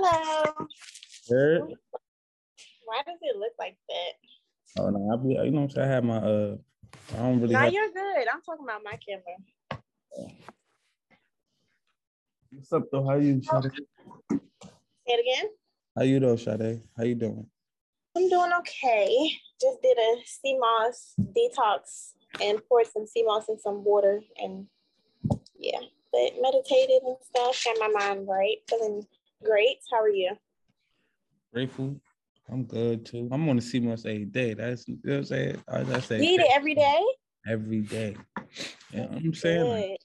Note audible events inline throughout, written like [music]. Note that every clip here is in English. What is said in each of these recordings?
Hello. Heard? Why does it look like that? Oh no, I be you know what I'm saying. I have my uh I don't really No, have you're good. I'm talking about my camera. what's up though? How you Sade? Say it again. How you though, Sade? How you doing? I'm doing okay. Just did a sea moss detox and poured some sea moss in some water and yeah, but meditated and stuff. Got my mind right. Feeling great. How are you? Grateful. I'm good too. I'm on the every day. That's you know what I'm saying. I, I say You eat it every day? every day. Yeah, I'm saying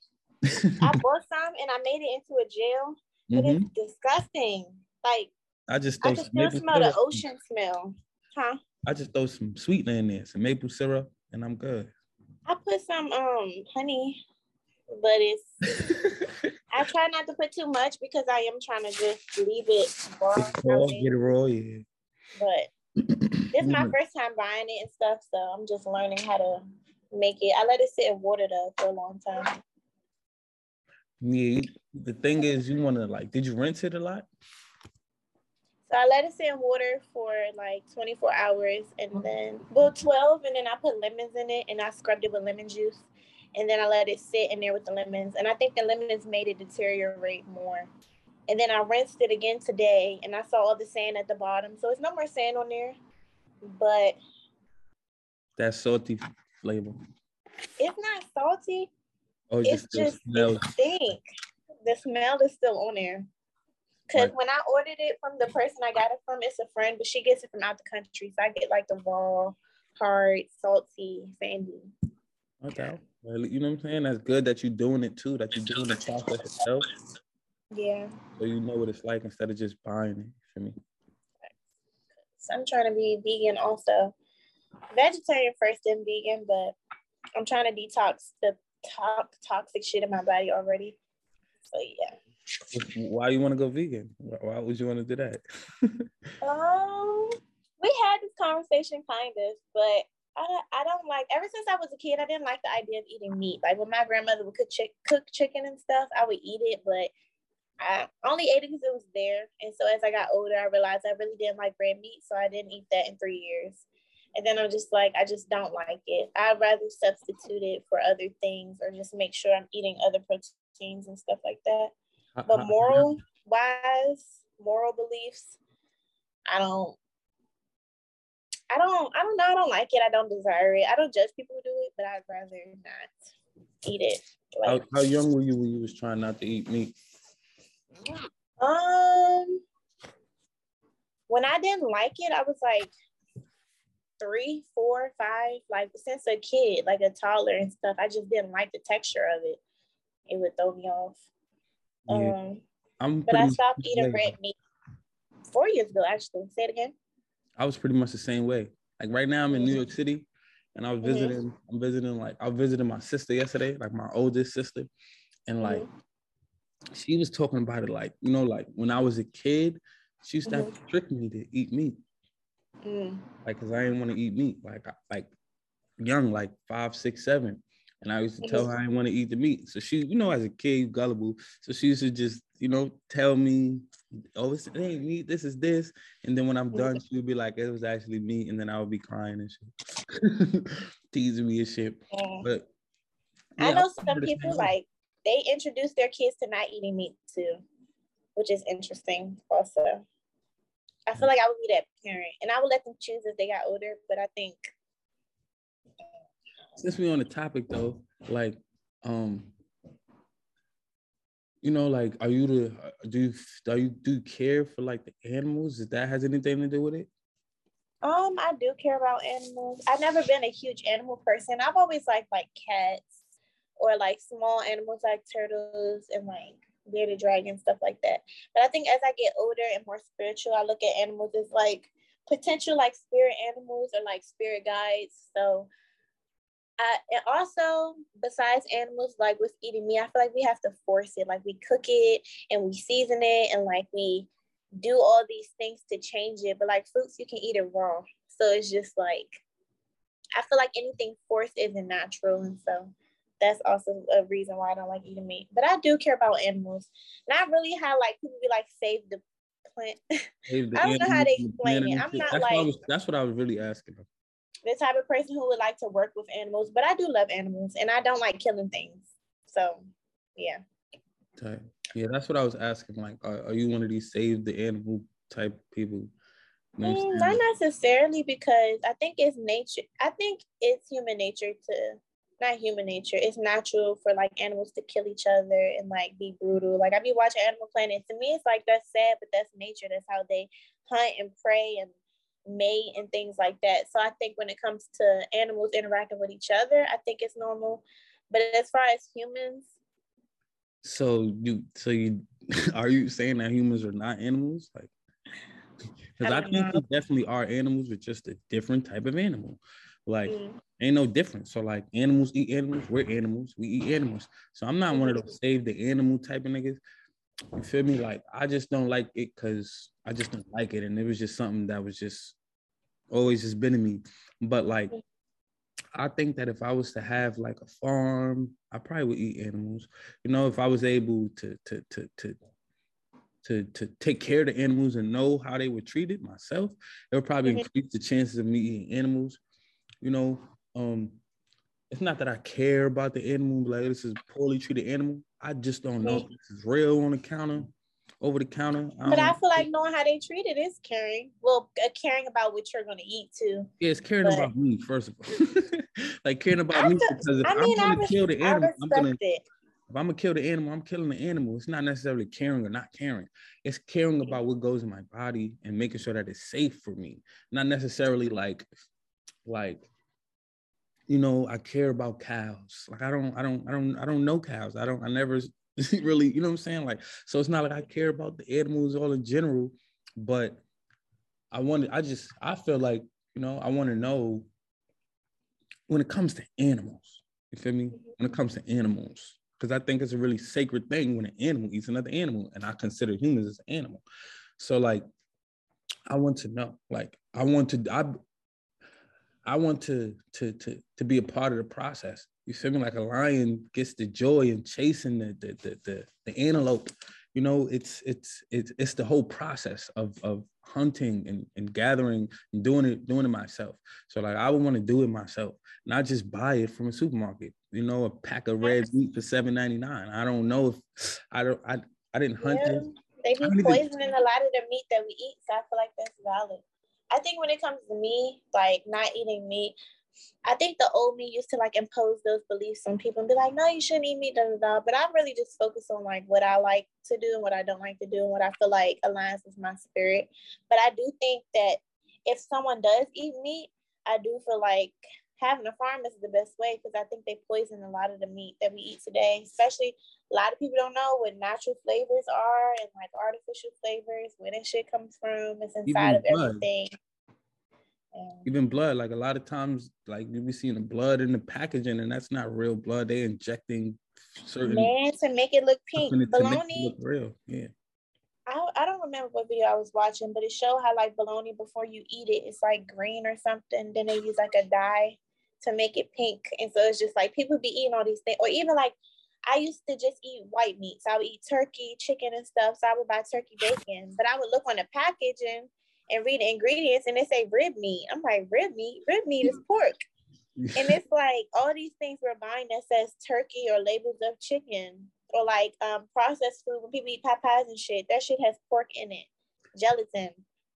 I [laughs] bought some and I made it into a gel, but Mhm. it's disgusting. Like I just I throw some still smell the ocean smell. Huh? I just throw some sweetener in there, some maple syrup, and I'm good. I put some um honey, but it's [laughs] I try not to put too much because I am trying to just leave it raw. Get it raw, get it raw, yeah. But [clears throat] this is my first time buying it and stuff, so I'm just learning how to make it. I let it sit in water though for a long time. Yeah, the thing is, you want to like, did you rinse it a lot? So I let it sit in water for like 24 hours and then, well, 12, and then I put lemons in it and I scrubbed it with lemon juice. And then I let it sit in there with the lemons. And I think the lemons made it deteriorate more. And then I rinsed it again today and I saw all the sand at the bottom. So it's no more sand on there, but That salty flavor. it's not salty. Oh, It's just still just, smells. it stink. The smell is still on there. Because Right. when I ordered it from the person I got it from, it's a friend, but she gets it from out the country. So I get like the raw, hard, salty, sandy. Okay. You know what I'm saying? That's good that you're doing it too, that you're doing the process yourself. Yeah. So you know what it's like instead of just buying it for me. So I'm trying to be vegan also. Vegetarian first, then vegan, but I'm trying to detox the top toxic shit in my body already. So yeah. Why you want to go vegan? Why why would you want to do that? [laughs] Um, we had this conversation kind of, but I don't, I don't like. Ever since I was a kid, I didn't like the idea of eating meat. Like when my grandmother would cook chick, cook chicken and stuff, I would eat it, but I only ate it because it was there. And so as I got older, I realized I really didn't like red meat, so I didn't eat that in three years. And then I'm just like, I just don't like it. I'd rather substitute it for other things or just make sure I'm eating other proteins and stuff like that uh, but uh, moral wise moral beliefs i don't i don't i don't know i don't like it i don't desire it i don't judge people who do it but i'd rather not eat it. How, like how young were you when you was trying not to eat meat? um when i didn't like it i was like three four five like since a kid like a toddler and stuff i just didn't like the texture of it. It would throw me off. Yeah, um I'm but i stopped eating red meat four years ago actually. Say it again I was pretty much the same way. Like right now, I'm in New York City, and I was Mhm. visiting. I'm visiting like I visited my sister yesterday, like my oldest sister, and like she was talking about it, like you know, like when I was a kid, she used to have to trick me to eat meat, Mm. like because I didn't want to eat meat, like like young, like five, six, seven. And I used to tell her I didn't want to eat the meat. So she, you know, as a kid, gullible. So she used to just, you know, tell me, oh, it ain't meat, this is this. And then when I'm done, [laughs] she would be like, it was actually meat. And then I would be crying and shit, [laughs] teasing me and shit. Yeah. But I yeah, know I'm some people like they introduce their kids to not eating meat too, which is interesting also. I feel like I would be that parent and I would let them choose if they got older, but I think since we on the topic though, like, um, you know, like, are you the do you do you do care for like the animals? If that has anything to do with it? um I do care about animals. I've never been a huge animal person. I've always liked like cats or like small animals like turtles and like bearded dragon stuff like that. But I think as I get older and more spiritual, I look at animals as like potential like spirit animals or like spirit guides. So I, and also besides animals like with eating meat, I feel like we have to force it. Like we cook it and we season it and like we do all these things to change it. But like fruits, you can eat it raw. So it's just like I feel like anything forced isn't natural, and so that's also a reason why I don't like eating meat. But I do care about animals. Not really how like people be like save the plant. [laughs] I don't know how they explain it. I'm not that's like was, that's what I was really asking. The type of person who would like to work with animals, but I do love animals and I don't like killing things. So, yeah. Okay. Yeah, that's what I was asking. Like, are, are you one of these save the animal type people? Mm, not necessarily because I think it's nature. I think it's human nature to not human nature. It's natural for like animals to kill each other and like be brutal. Like I be watching Animal Planet. To me, it's like that's sad, but that's nature. That's how they hunt and prey and mate and things like that. So I think when it comes to animals interacting with each other, I think it's normal. But as far as humans, so you so you [laughs] are you saying that humans are not animals? Like because I, I, think we definitely are animals, but just a different type of animal. Like mm. ain't no difference. So like animals eat animals, we're animals, we eat animals. So I'm not one of those save the animal type of niggas. You feel me? Like I just don't like it because I just don't like it. And it was just something that was just always just been in me. But like I think that if I was to have like a farm, I probably would eat animals. You know, if I was able to to to to to to take care of the animals and know how they were treated myself, it would probably mm-hmm. increase the chances of me eating animals you know, um, it's not that I care about the animal, like this is poorly treated animal. I just don't know if this is real on the counter, over the counter. I but I feel like knowing how they treat it is caring. Well, uh, caring about what you're gonna eat too. Yeah, it's caring but... about me first of all. [laughs] like caring about I me because if I mean, I'm gonna kill the animal, I'm gonna. It. If I'm gonna kill the animal, I'm killing the animal. It's not necessarily caring or not caring. It's caring about what goes in my body and making sure that it's safe for me. Not necessarily like, like you know, I care about cows. Like I don't, I don't, I don't, I don't know cows. I don't, I never [laughs] really, you know what I'm saying? Like, so it's not like I care about the animals all in general, but I want I just, I feel like, you know, I want to know when it comes to animals, you feel me? Mm-hmm. When it comes to animals, because I think it's a really sacred thing when an animal eats another animal, and I consider humans as an animal. So like, I want to know, like, I want to, I I want to to to to be a part of the process. You feel me? Like a lion gets the joy in chasing the the the the, the antelope. You know, it's it's it's it's the whole process of of hunting and, and gathering and doing it doing it myself. So like I would want to do it myself, not just buy it from a supermarket. You know, a pack of red meat for seven ninety nine. I don't know if I don't I I didn't hunt yeah. They be poisoning a lot of the meat that we eat, so I feel like that's valid. I think when it comes to me, like not eating meat, I think the old me used to like impose those beliefs on people and be like, no, you shouldn't eat meat, da, da, da. But I'm really just focused on like what I like to do and what I don't like to do and what I feel like aligns with my spirit. But I do think that if someone does eat meat, I do feel like having a farm is the best way because I think they poison a lot of the meat that we eat today. Especially a lot of people don't know what natural flavors are and like artificial flavors, where that shit comes from. It's inside Even of blood. everything. Even blood, like a lot of times, like you be seeing the blood in the packaging, and that's not real blood. They're injecting certain man to make it look pink. Bologna, look real, yeah. I, I don't remember what video I was watching, but it showed how like bologna before you eat it, it's like green or something. Then they use like a dye to make it pink. And so it's just like people be eating all these things, or even like I used to just eat white meats. I would eat turkey, chicken, and stuff. So I would buy turkey bacon, but I would look on the packaging and read the ingredients, and they say rib meat. I'm like, rib meat? Rib meat is pork. and it's [laughs] like all these things we're buying that says turkey or labels of chicken or like um, processed food when people eat Popeyes and shit. That shit has pork in it, gelatin,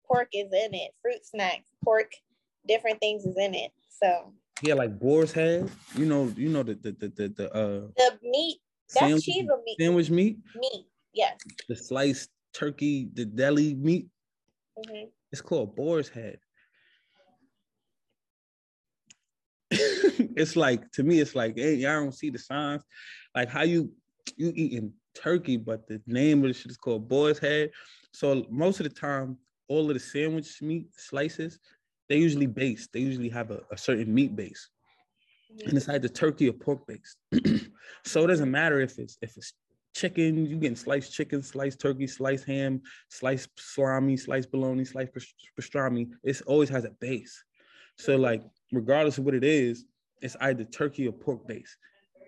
pork is in it, fruit snacks, pork, different things is in it. So yeah, like boar's head. You know, you know the the the the, the uh the meat. That's sandwich, cheese or meat. Sandwich meat. Meat. Yes. The sliced turkey, the deli meat. Mm-hmm. It's called boar's head. [laughs] it's like to me, it's like, hey, y'all don't see the signs. Like how you you eating turkey, but the name of the shit is called boar's head. So most of the time, all of the sandwich meat slices they usually base. They usually have a, a certain meat base, and it's either turkey or pork based. [clears throat] so it doesn't matter if it's if it's chicken, you getting sliced chicken, sliced turkey, sliced ham, sliced salami, sliced bologna, sliced pastrami. It always has a base. So like regardless of what it is, it's either turkey or pork base.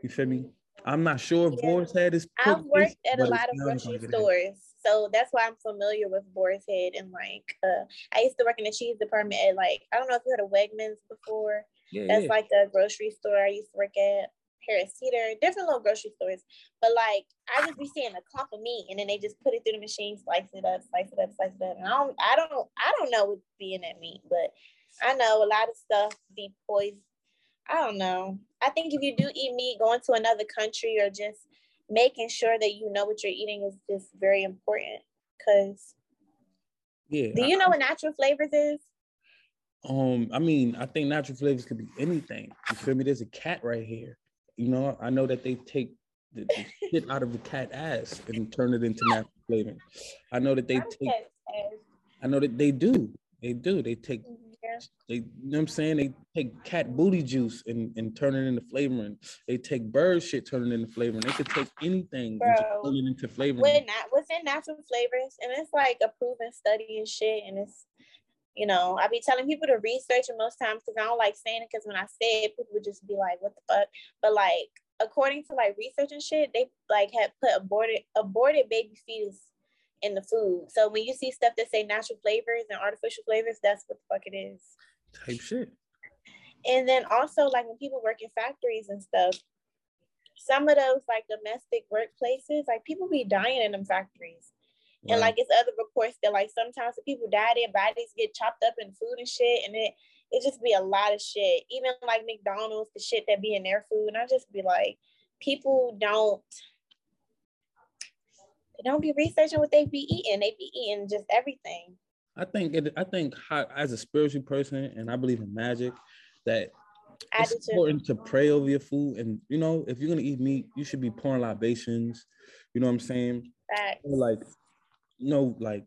You feel me? I'm not sure if yeah. Boar's Head is. I've worked at a lot of grocery stores, so that's why I'm familiar with Boar's Head. And like, uh, I used to work in the cheese department at like I don't know if you heard of Wegmans before. Yeah, that's yeah. like a grocery store I used to work at. Harris Teeter, different little grocery stores. But like I just be seeing a clump of meat and then they just put it through the machine, slice it up, slice it up, slice it up. And I don't I don't I don't know what's being that meat, but I know a lot of stuff be poison. I don't know. I think if you do eat meat, going to another country or just making sure that you know what you're eating is just very important. Cause yeah, do you know what natural flavors is? Um, I mean, I think natural flavors could be anything. You feel me? There's a cat right here. You know, I know that they take the, the shit out of the cat ass and turn it into natural flavor. I know that they take. I know that they do. They do. They take. Yeah. They, you know what I'm saying? They take cat booty juice and, and turn it into flavoring. They take bird shit, turn it into flavoring. They could take anything Bro, and turn it into flavoring. When not, within natural flavors, and it's like a proven study and shit, and it's you know, I be telling people to research it most times because I don't like saying it because when I say it, people would just be like, what the fuck? But like according to like research and shit, they like had put aborted aborted baby fetus in the food. So when you see stuff that say natural flavors and artificial flavors, that's what the fuck it is. Type shit. And then also like when people work in factories and stuff, some of those like domestic workplaces, like people be dying in them factories. Right. And like it's other reports that like sometimes the people die, their bodies get chopped up in food and shit, and it it just be a lot of shit. Even like McDonald's, the shit that be in their food, and I just be like, people don't they don't be researching what they be eating. They be eating just everything. I think it. I think how, as a spiritual person, and I believe in magic, that I it's important to pray over your food. And you know, if you're gonna eat meat, you should be pouring libations. You know what I'm saying? Facts. Like you know, like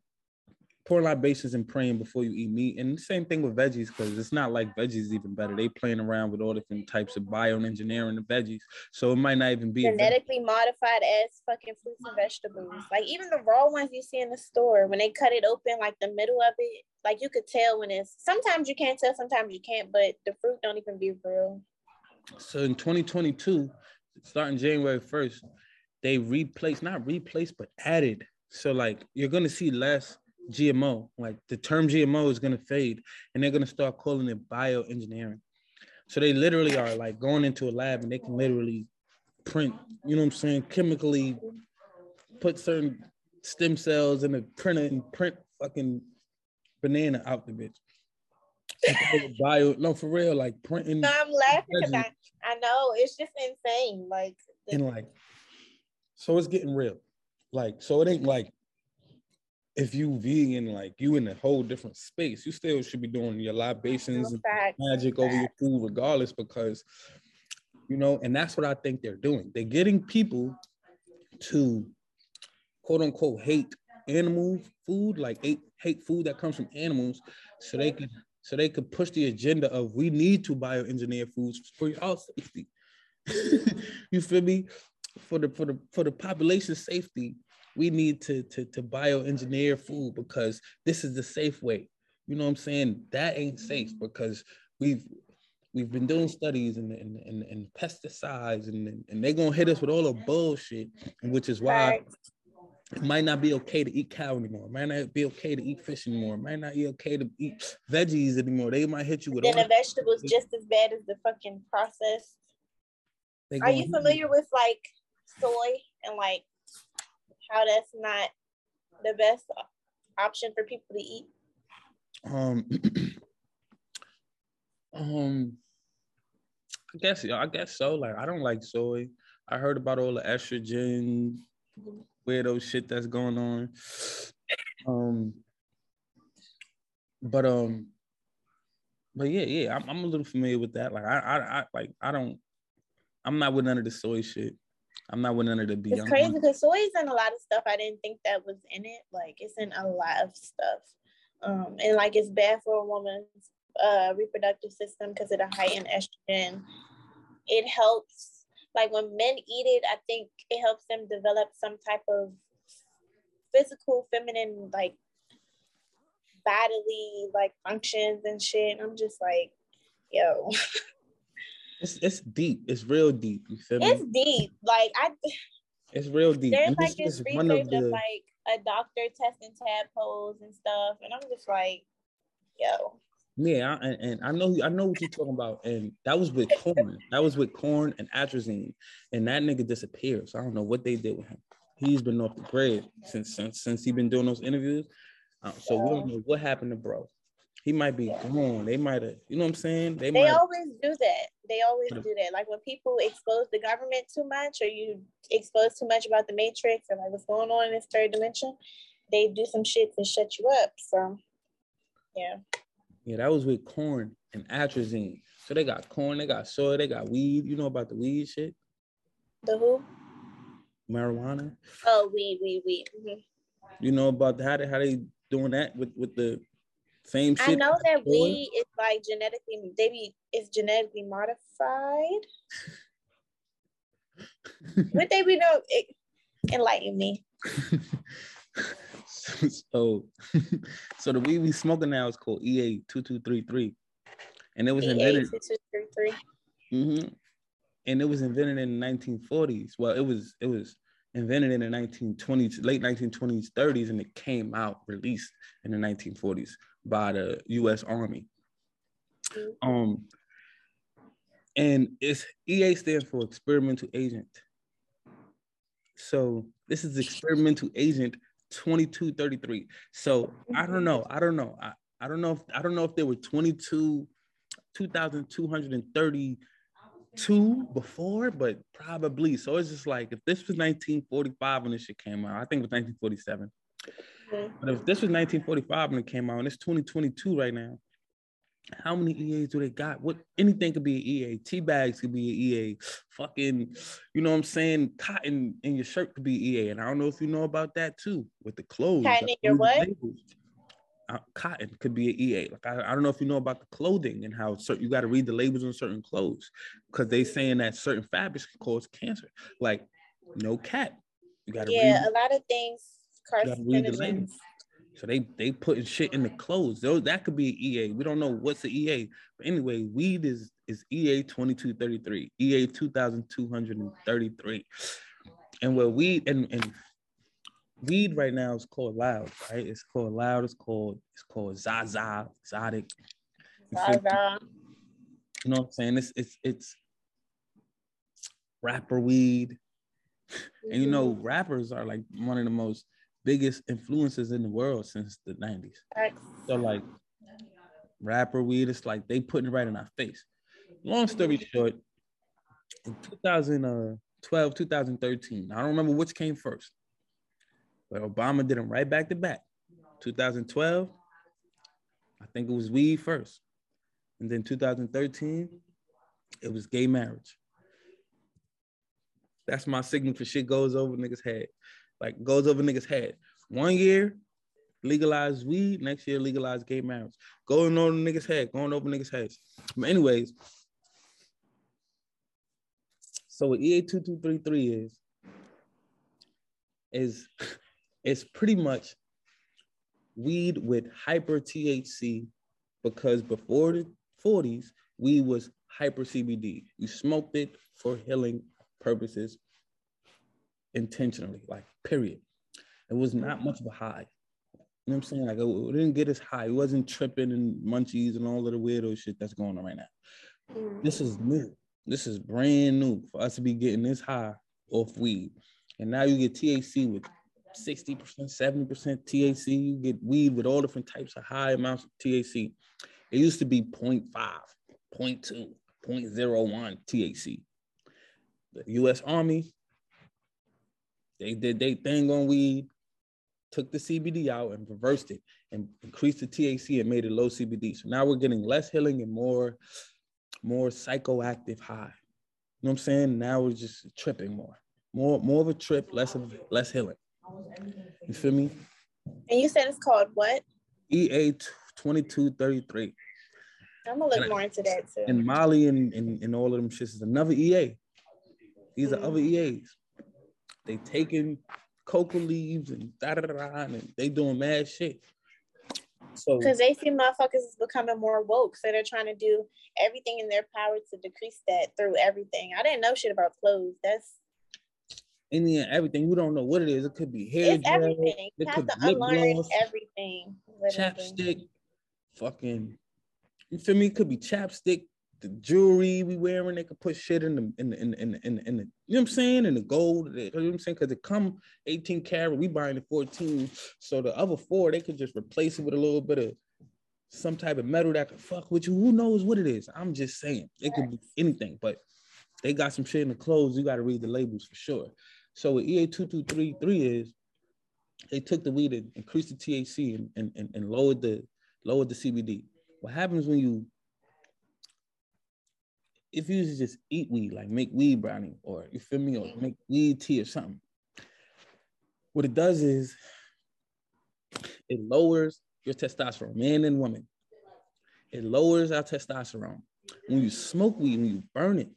pour libations and praying before you eat meat. And the same thing with veggies, because it's not like veggies even better. They playing around with all different types of bioengineering the veggies. So it might not even be genetically modified as fucking fruits and vegetables. Like even the raw ones you see in the store, when they cut it open, like the middle of it, like you could tell when it's sometimes you can't tell, sometimes you can't, but the fruit don't even be real. So in 2022, starting January 1st, they replaced, not replaced, but added so like you're gonna see less GMO. Like the term GMO is gonna fade, and they're gonna start calling it bioengineering. So they literally are like going into a lab and they can literally print, you know what I'm saying, chemically put certain stem cells in a printer and print fucking banana out the bitch. [laughs] Bio, no, for real, like printing. No, I'm laughing because I, I know it's just insane. Like, and like, so it's getting real. Like, so it ain't like if you vegan, like you in a whole different space, you still should be doing your libations and magic over your food regardless, because you know, and that's what I think they're doing. They're getting people to quote unquote hate animal food, like hate, hate food that comes from animals, so they can so they could push the agenda of we need to bioengineer foods for your safety. [laughs] you feel me? for the for the for the population safety, we need to to to bioengineer food because this is the safe way. You know what I'm saying? That ain't safe mm-hmm. because we've we've been doing studies and and, and, and pesticides and, and they're gonna hit us with all the bullshit, which is why it might not be okay to eat cow anymore. It might not be okay to eat fish anymore. It might not be okay to eat veggies anymore. They might hit you with then all the vegetables just as bad as the fucking processed. Are you familiar with like soy and like how that's not the best option for people to eat? Um, [clears throat] um, I guess I guess so. Like I don't like soy. I heard about all the estrogen weirdo shit that's going on. [sniffs] Um, but um, but yeah, yeah, I'm, I'm a little familiar with that. Like I, I, I like I don't, I'm not with none of the soy shit. I'm not with none of the It's crazy because soy is in a lot of stuff I didn't think that was in it. Like it's in a lot of stuff. Um, and like it's bad for a woman's uh, reproductive system because of the heightened estrogen. It helps, like when men eat it, I think it helps them develop some type of physical, feminine, like bodily, like functions and shit. And I'm just like, yo. [laughs] It's it's deep. It's real deep. You feel me? It's deep. Like I. It's real deep. There's and like this, this research of, the, of like a doctor testing tadpoles and stuff, and I'm just like, yo. Yeah, I, and, and I know I know what you're talking about, and that was with corn. that was with corn and atrazine, and that nigga disappeared. So I don't know what they did with him. He's been off the grid since since since he been doing those interviews. Uh, so yeah. we don't know what happened to bro. He might be yeah. gone. They might have, you know what I'm saying? They, they always do that. They always do that. Like when people expose the government too much, or you expose too much about the matrix and like what's going on in this third dimension, they do some shit to shut you up. So, yeah. Yeah, that was with corn and atrazine. So they got corn, they got soy, they got weed. You know about the weed shit? The who? Marijuana. Oh, weed, weed, weed. Mm-hmm. You know about how they how they doing that with with the same shit. I know that weed is like genetically they be it's genetically modified. [laughs] Would they be no it, enlighten me? [laughs] so [laughs] so the weed we smoking now is called EA two two three three, and it was EA invented. 2233. Mm-hmm. And it was invented in the 1940s. Well, it was it was invented in the 1920s, late 1920s, 30s, and it came out released in the 1940s by the U.S. Army. Mm-hmm. Um, and it's EA stands for experimental agent. So this is experimental agent 2233. So I don't know. I don't know. I, I don't know if I don't know if there were 22 2232 before, but probably. So it's just like if this was 1945 when this shit came out, I think it was 1947. Mm-hmm. But if this was 1945 when it came out, and it's 2022 right now, how many EAs do they got? What anything could be an EA. Tea bags could be an EA. Fucking, you know what I'm saying? Cotton in your shirt could be EA. And I don't know if you know about that too with the clothes. Cotton in your what? Uh, cotton could be an EA. Like I, I don't know if you know about the clothing and how certain, you got to read the labels on certain clothes because they saying that certain fabrics can cause cancer. Like no cat. You got to yeah, read, a lot of things carcinogens. So they they putting shit in the clothes. Those that could be EA. We don't know what's the EA. But anyway, weed is is EA 2233, EA 2233. And what weed and, and weed right now is called loud, right? It's called loud, it's called it's called Zaza, exotic. Zaza. You know what I'm saying? It's it's it's rapper weed. Mm-hmm. And you know, mm-hmm. rappers are like one of the most biggest influences in the world since the 90s. So like rapper weed, it's like they putting it right in our face. Long story short, in 2012, 2013, I don't remember which came first, but Obama did them right back to back. 2012, I think it was weed first. And then 2013, it was gay marriage. That's my signal for shit goes over niggas' head like goes over niggas' head. One year, legalize weed, next year legalize gay marriage. Going over niggas' head, going over niggas' heads. But anyways, so what EA2233 is, is it's pretty much weed with hyper THC because before the 40s, weed was hyper CBD. You smoked it for healing purposes intentionally, like period. It was not much of a high. You know what I'm saying? Like it, didn't get as high. It wasn't tripping and munchies and all of the weirdo shit that's going on right now. Mm. This is new. This is brand new for us to be getting this high off weed. And now you get THC with 60%, 70% THC. You get weed with all different types of high amounts of THC. It used to be 0.5, 0.2, 0.01 THC. The US Army they did they thing on weed, took the CBD out and reversed it and increased the THC and made it low CBD. So now we're getting less healing and more, more psychoactive high. You know what I'm saying? Now we're just tripping more. More, more of a trip, less of less healing. You feel me? And you said it's called what? EA 2233. I'm gonna look and more into that too. And Molly and, and, and all of them shits is another EA. These mm. are other EAs. They taking coca leaves and da da da and they doing mad shit. So because they see motherfuckers is becoming more woke, so they're trying to do everything in their power to decrease that through everything. I didn't know shit about clothes. That's any and everything. We don't know what it is. It could be hair. It's gel, everything. You have to unlearn gloss, everything. Chapstick, fucking. You feel me? It could be chapstick, the jewelry we wearing. They could put shit in the in the in the in the, in the, in the you know what I'm saying? In the gold. You know what I'm saying? Because it come 18 karat, we buying the 14. So the other four, they could just replace it with a little bit of some type of metal that could fuck with you. Who knows what it is? I'm just saying it could be anything, but they got some shit in the clothes. You got to read the labels for sure. So what EA two two three three is, they took the weed and increased the THC and, and, and, and lowered the lowered the CBD. What happens when you if you just eat weed, like make weed brownie, or you feel me, or make weed tea or something, what it does is it lowers your testosterone, man and woman. It lowers our testosterone. When you smoke weed, when you burn it,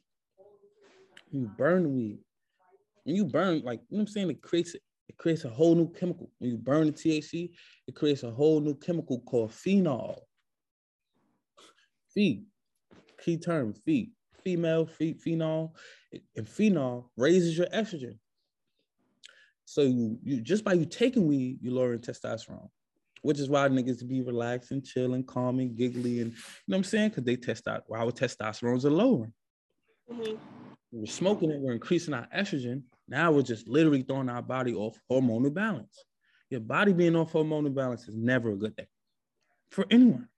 when you burn weed, when you burn, like you know what I'm saying, it creates it creates a whole new chemical. When you burn the THC, it creates a whole new chemical called phenol. Phe, key term, phe, female phe, phenol, and phenol raises your estrogen. So you, you just by you taking weed, you lowering testosterone, which is why niggas be relaxed and chill and calm and giggly and you know what I'm saying? Because they test out our testosterones are lowering. Mm-hmm. We're smoking it, we're increasing our estrogen. Now we're just literally throwing our body off hormonal balance. Your body being off hormonal balance is never a good thing for anyone.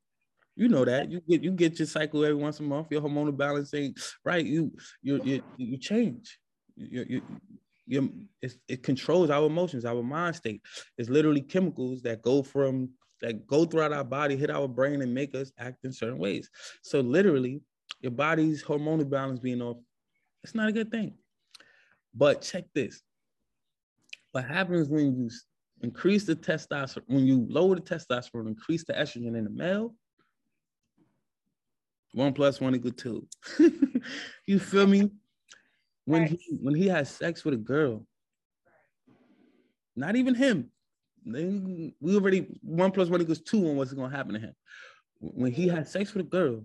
You know that you get you get your cycle every once a month. Your hormonal balance ain't right. You you you, you change. You, you, you, it controls our emotions, our mind state. It's literally chemicals that go from that go throughout our body, hit our brain, and make us act in certain ways. So literally, your body's hormonal balance being off, it's not a good thing. But check this. What happens when you increase the testosterone, when you lower the testosterone, increase the estrogen in the male, one plus one equal two. [laughs] you feel me? When right. he when he has sex with a girl, not even him. Then We already one plus one equals two on what's gonna happen to him. When he has sex with a girl,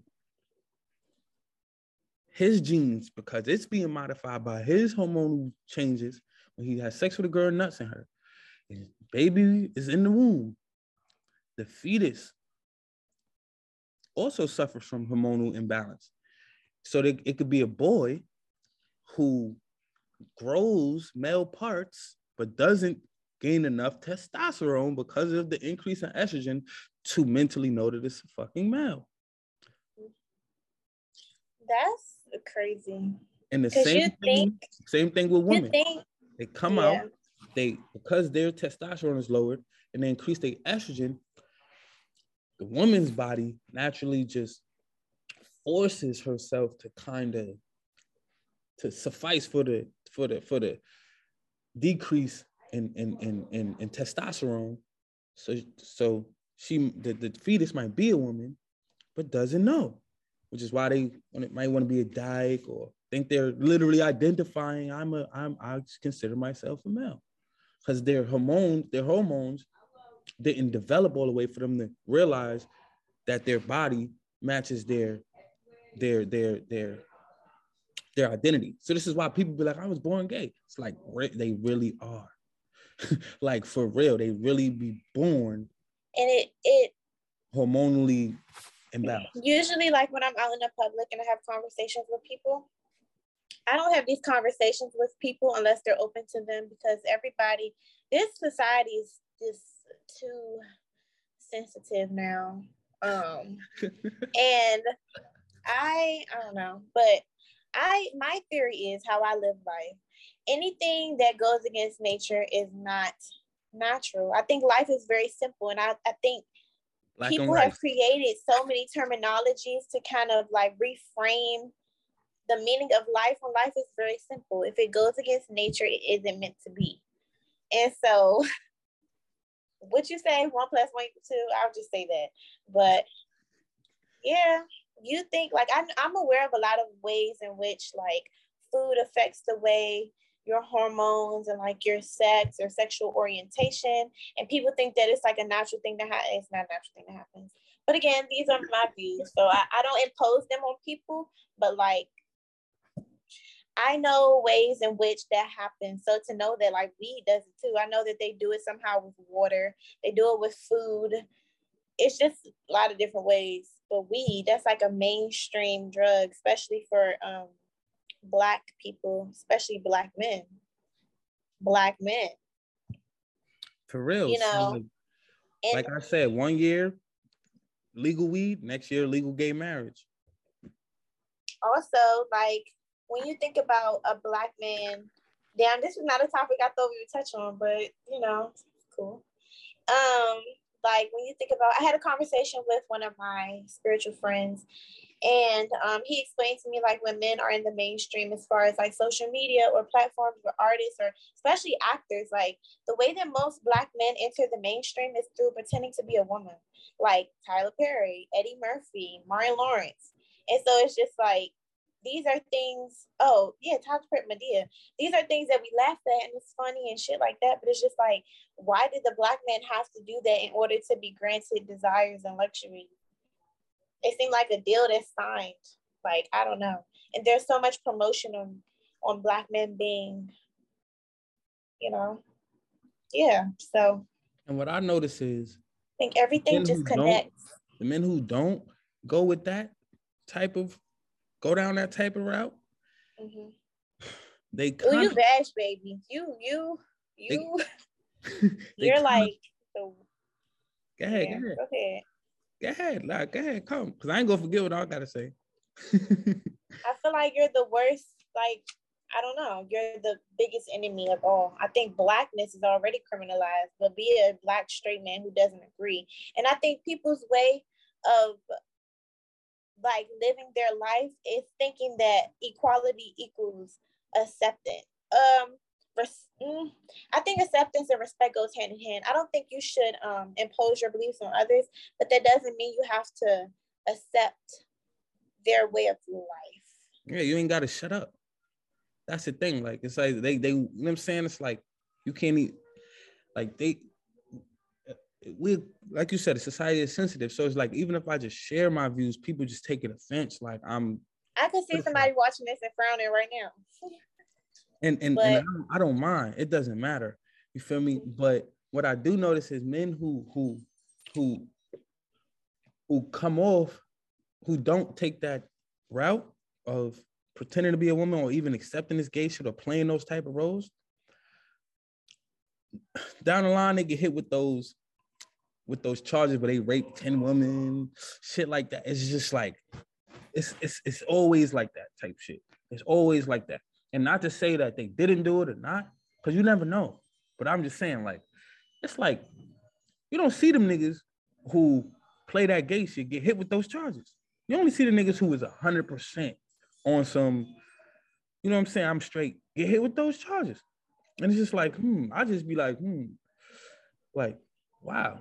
his genes, because it's being modified by his hormonal changes, when he has sex with a girl, nuts in her, his baby is in the womb. The fetus also suffers from hormonal imbalance. So it could be a boy who grows male parts but doesn't gain enough testosterone because of the increase in estrogen to mentally know that it's a fucking male. That's crazy. And the same thing, think, same thing with women. Think, they come yeah. out, they because their testosterone is lowered and they increase their estrogen, the woman's body naturally just forces herself to kind of to suffice for the for the for the decrease in in in in, in testosterone. So so she the, the fetus might be a woman but doesn't know which is why they might want to be a dyke or think they're literally identifying i'm a i'm i consider myself a male. Because their hormones their hormones didn't develop all the way for them to realize that their body matches their their their their their identity. So this is why people be like, I was born gay. It's like they really are. [laughs] like for real, they really be born and it it hormonally imbalanced. Usually like when I'm out in the public and I have conversations with people, I don't have these conversations with people unless they're open to them because everybody this society is just too sensitive now. Um, [laughs] and I I don't know, but I my theory is how I live life. Anything that goes against nature is not natural. I think life is very simple, and I I think Black people have created so many terminologies to kind of like reframe the meaning of life when life is very simple. If it goes against nature, it isn't meant to be. And so [laughs] what you say, one plus one equals two, I'll just say that. But yeah, you think like I'm, I'm aware of a lot of ways in which like food affects the way your hormones and like your sex or sexual orientation. And people think that it's like a natural thing to happen. It's not a natural thing that happens. But again, these are my views. So I, I don't impose them on people, but like I know ways in which that happens. So to know that like weed does it too. I know that they do it somehow with water. They do it with food. It's just a lot of different ways. But weed, that's like a mainstream drug, especially for um black people, especially black men. Black men. For real. You know. So, like I said, one year legal weed, next year legal gay marriage. Also, like when you think about a black man, damn, this is not a topic I thought we would touch on, but you know, cool. Um, like when you think about, I had a conversation with one of my spiritual friends, and um, he explained to me like when men are in the mainstream as far as like social media or platforms or artists or especially actors, like the way that most black men enter the mainstream is through pretending to be a woman, like Tyler Perry, Eddie Murphy, Martin Lawrence. And so it's just like these are things, oh yeah, Tyler Perry, Madea. These are things that we laugh at and it's funny and shit like that. But it's just like, why did the black man have to do that in order to be granted desires and luxury? it seemed like a deal that's signed. Like I don't know, and there's so much promotion on on black men being, you know, yeah. So. And what I notice is, I think everything just connects. The men who don't go with that type of, go down that type of route, mm-hmm. they. Oh, you bash, baby. You, you, you. [laughs] They, you're like. The, go ahead, yeah, go ahead. Go ahead. Go ahead, like, go ahead, come, because I ain't gonna forget what I gotta say. [laughs] I feel like you're the worst. Like, I don't know, you're the biggest enemy of all. I think blackness is already criminalized, but be a black straight man who doesn't agree. And I think people's way of like living their life is thinking that equality equals acceptance. Um, res- mm, I think acceptance and respect goes hand in hand. I don't think you should um, impose your beliefs on others, but that doesn't mean you have to accept their way of life. Yeah, you ain't got to shut up. That's the thing. Like it's like they they you know what I'm saying. It's like you can't eat. Like they we like you said, society is sensitive. So it's like even if I just share my views, people just take it offense. Like I'm. I can see somebody watching this and frowning right now. And and, but, and I, don't, I don't mind. It doesn't matter. You feel me? But what I do notice is men who who who who come off who don't take that route of pretending to be a woman or even accepting this gay shit or playing those type of roles down the line they get hit with those with those charges where they rape 10 women shit like that it's just like it's it's it's always like that type shit it's always like that and not to say that they didn't do it or not, because you never know. But I'm just saying, like, it's like you don't see them niggas who play that gay shit get hit with those charges. You only see the niggas who is hundred percent on some, you know what I'm saying? I'm straight, get hit with those charges. And it's just like, hmm, I just be like, hmm, like, wow.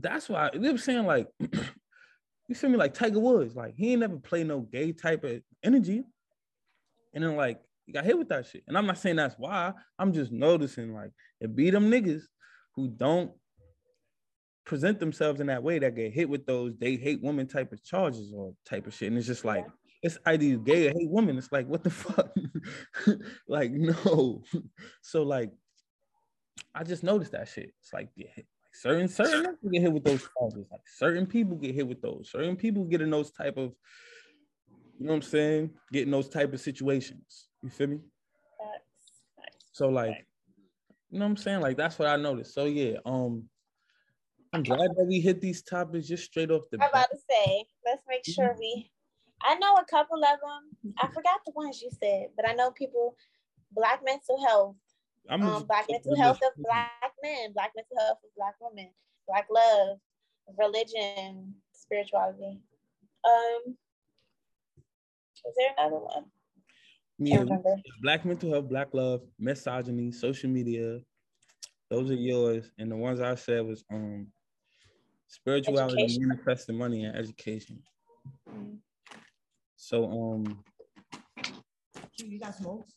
That's why what I'm saying, like, [clears throat] you feel me, like Tiger Woods, like he ain't never play no gay type of energy. And then like you got hit with that shit. And I'm not saying that's why. I'm just noticing like it be them niggas who don't present themselves in that way that get hit with those they hate women type of charges or type of shit. And it's just like it's either gay or hate women. It's like what the [laughs] fuck? [laughs] like no. [laughs] so like I just noticed that shit. It's like yeah, like certain certain people get hit with those charges. Like certain people get hit with those. Certain people get in those type of you know what I'm saying? Getting those type of situations. You feel me? So like, you know what I'm saying? Like that's what I noticed. So yeah, um, I'm glad that we hit these topics just straight off the. I'm about to say, let's make sure mm-hmm. we. I know a couple of them. I forgot the ones you said, but I know people. Black mental health. I'm um, black mental health of black men. Black mental health of black women. Black love, religion, spirituality. Um, is there another one? Yeah, black mental health, black love, misogyny, social media. Those are yours, and the ones I said was um spirituality, education. manifesting money, and education. Mm-hmm. So um, you got smokes?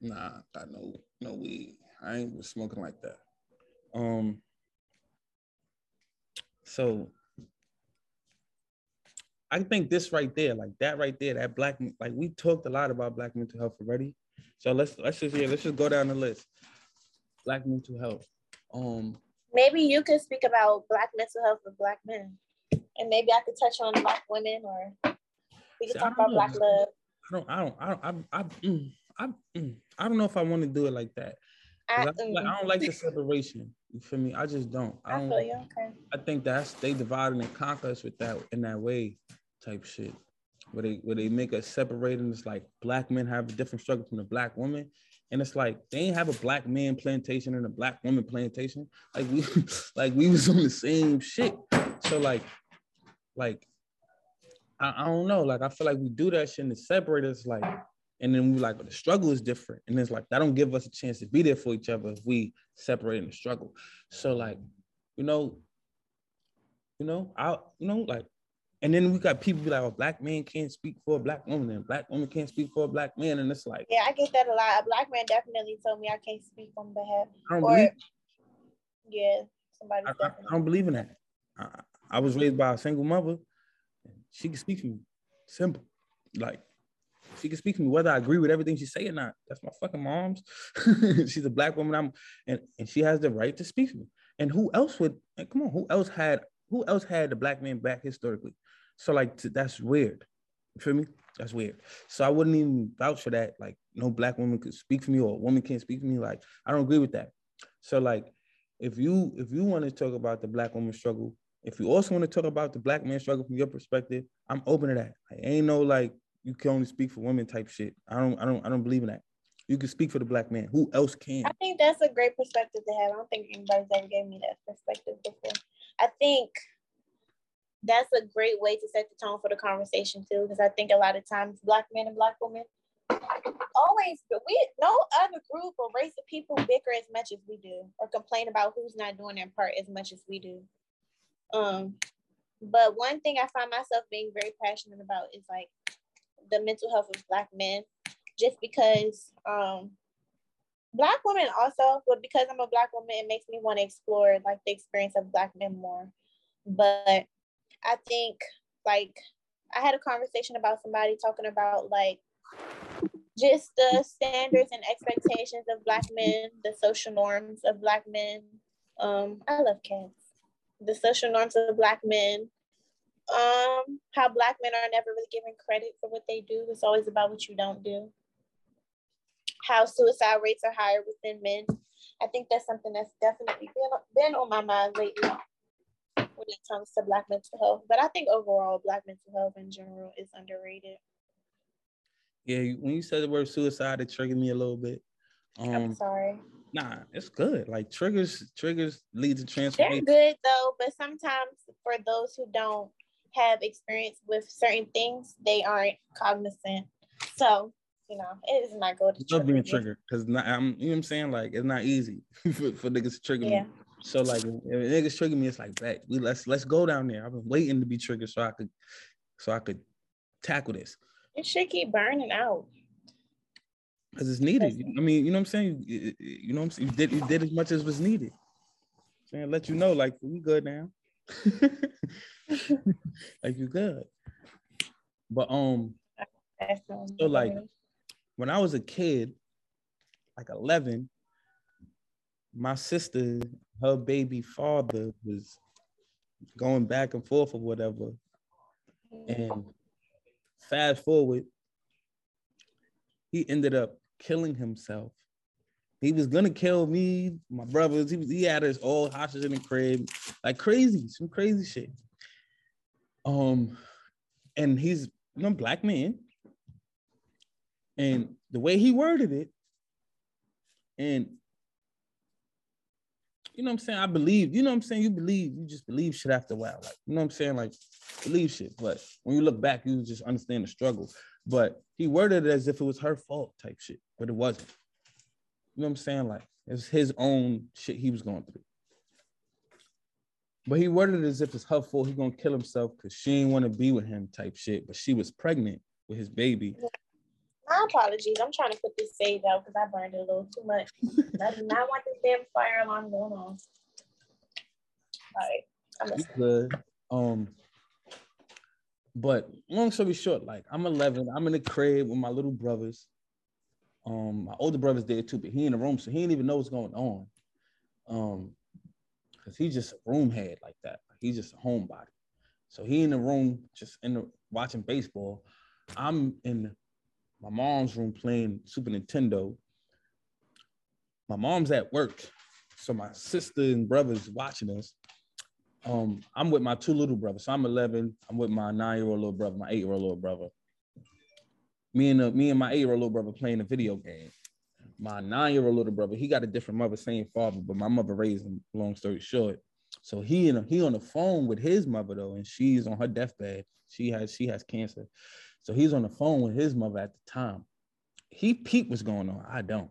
Nah, got no no weed. I ain't smoking like that. Um. So I think this right there, like that right there, that black, like we talked a lot about black mental health already. So let's let's just yeah, let's just go down the list. Black mental health. Um. Maybe you could speak about black mental health for black men, and maybe I could touch on black women, or we could talk about know. black love. I don't. I don't. I don't. I. I, I, mm, I mm, I don't know if I want to do it like that. I, I, like, I, don't like the separation. You feel me? I just don't. I don't. I, feel you. Okay. I think that's they divide and conquer us with that in that way, type shit. Where they where they make us separate and it's like black men have a different struggle from the black woman, and it's like they ain't have a black man plantation and a black woman plantation. Like we [laughs] like we was on the same shit. So like like I, I don't know. Like I feel like we do that shit and it separate us. Like and then we like, the struggle is different. And it's like, that don't give us a chance to be there for each other if we separate in the struggle. So like, you know, you know, I, you know, like, and then we got people be like, a oh, black man can't speak for a black woman and black woman can't speak for a black man. And it's like, yeah, I get that a lot. A black man definitely told me I can't speak on behalf. I don't or, believe. Yeah, somebody. I, I, I, don't believe in that. I, I was raised by a single mother. She can speak for me. Simple. Like, she can speak to me whether I agree with everything she say or not. That's my fucking mom's. [laughs] She's a black woman. I'm and, and she has the right to speak to me. And who else would come on? Who else had who else had the black man back historically? So like that's weird. You feel me? That's weird. So I wouldn't even vouch for that. Like no black woman could speak for me or a woman can't speak for me. Like I don't agree with that. So like if you if you want to talk about the black woman struggle, if you also want to talk about the black man struggle from your perspective, I'm open to that. I ain't no like you can only speak for women type shit. I don't I don't I don't believe in that. You can speak for the black man. Who else can? I think that's a great perspective to have. I don't think anybody's ever gave me that perspective before. I think that's a great way to set the tone for the conversation too, because I think a lot of times black men and black women always but we no other group or race of people bicker as much as we do or complain about who's not doing their part as much as we do. Um, but one thing I find myself being very passionate about is like the mental health of black men just because um black women also but because i'm a black woman it makes me want to explore like the experience of black men more. But i think like i had a conversation about somebody talking about like just the standards and expectations of black men the social norms of black men. Um i love cats. The social norms of black men um how black men are never really given credit for what they do. It's always about what you don't do. How suicide rates are higher within men. I think that's something that's definitely been, been on my mind lately when it comes to black mental health. But i think overall black mental health in general is underrated. Yeah when you said the word suicide it triggered me a little bit. Um, i'm sorry. Nah, it's good. Like triggers, triggers lead to transformation. They're good though, but sometimes for those who don't have experience with certain things, they aren't cognizant. So, you know, it is not good to love being triggered because I'm you know what I'm saying? Like it's not easy [laughs] for, for niggas to trigger yeah. me. So like if niggas trigger me, it's like bet we let's let's go down there. I've been waiting to be triggered so I could so I could tackle this. It should keep burning out. Cause it's needed. I mean, you know what I'm saying? You, you know what I'm saying? You did you did as much as was needed. saying let you know, like we good now. [laughs] like you good. But um, so like when I was a kid, like 11, my sister, her baby father was going back and forth or whatever. And fast forward, he ended up killing himself. He was gonna kill me, my brothers. He was he had his old hostage in the crib, like crazy, some crazy shit. Um, and he's you know black man, and the way he worded it, and you know what I'm saying? I believe, you know what I'm saying? You believe, you just believe shit after a while. Like, you know what I'm saying? Like, believe shit. But when you look back, you just understand the struggle. But he worded it as if it was her fault type shit, but it wasn't. You know what I'm saying? Like, it's his own shit he was going through. But he worded it as if it's her fault. He gonna kill himself because she didn't want to be with him type shit. But she was pregnant with his baby. My my apologies. I'm trying to put this sage out because I burned it a little too much. [laughs] I do not want this damn fire alarm going on. All right. I'm good. Um, but long story short, like I'm 11, I'm in the crib with my little brothers. Um, my older brother's there too, but he in the room, so he didn't even know what's going on. Um, because he's just a room head like that. He's just a homebody. So he in the room, just in the watching baseball. I'm in my mom's room playing Super Nintendo. My mom's at work, so my sister and brothers watching us. Um, I'm with my two little brothers. So I'm 11. I'm with my nine-year-old little brother, my eight-year-old little brother. Me and me and my eight-year-old little brother playing a video game. My nine-year-old little brother, he got a different mother, same father, but my mother raised him. Long story short, so he and he on the phone with his mother though, and she's on her deathbed. She has she has cancer, so he's on the phone with his mother at the time. He peeped what's going on. I don't.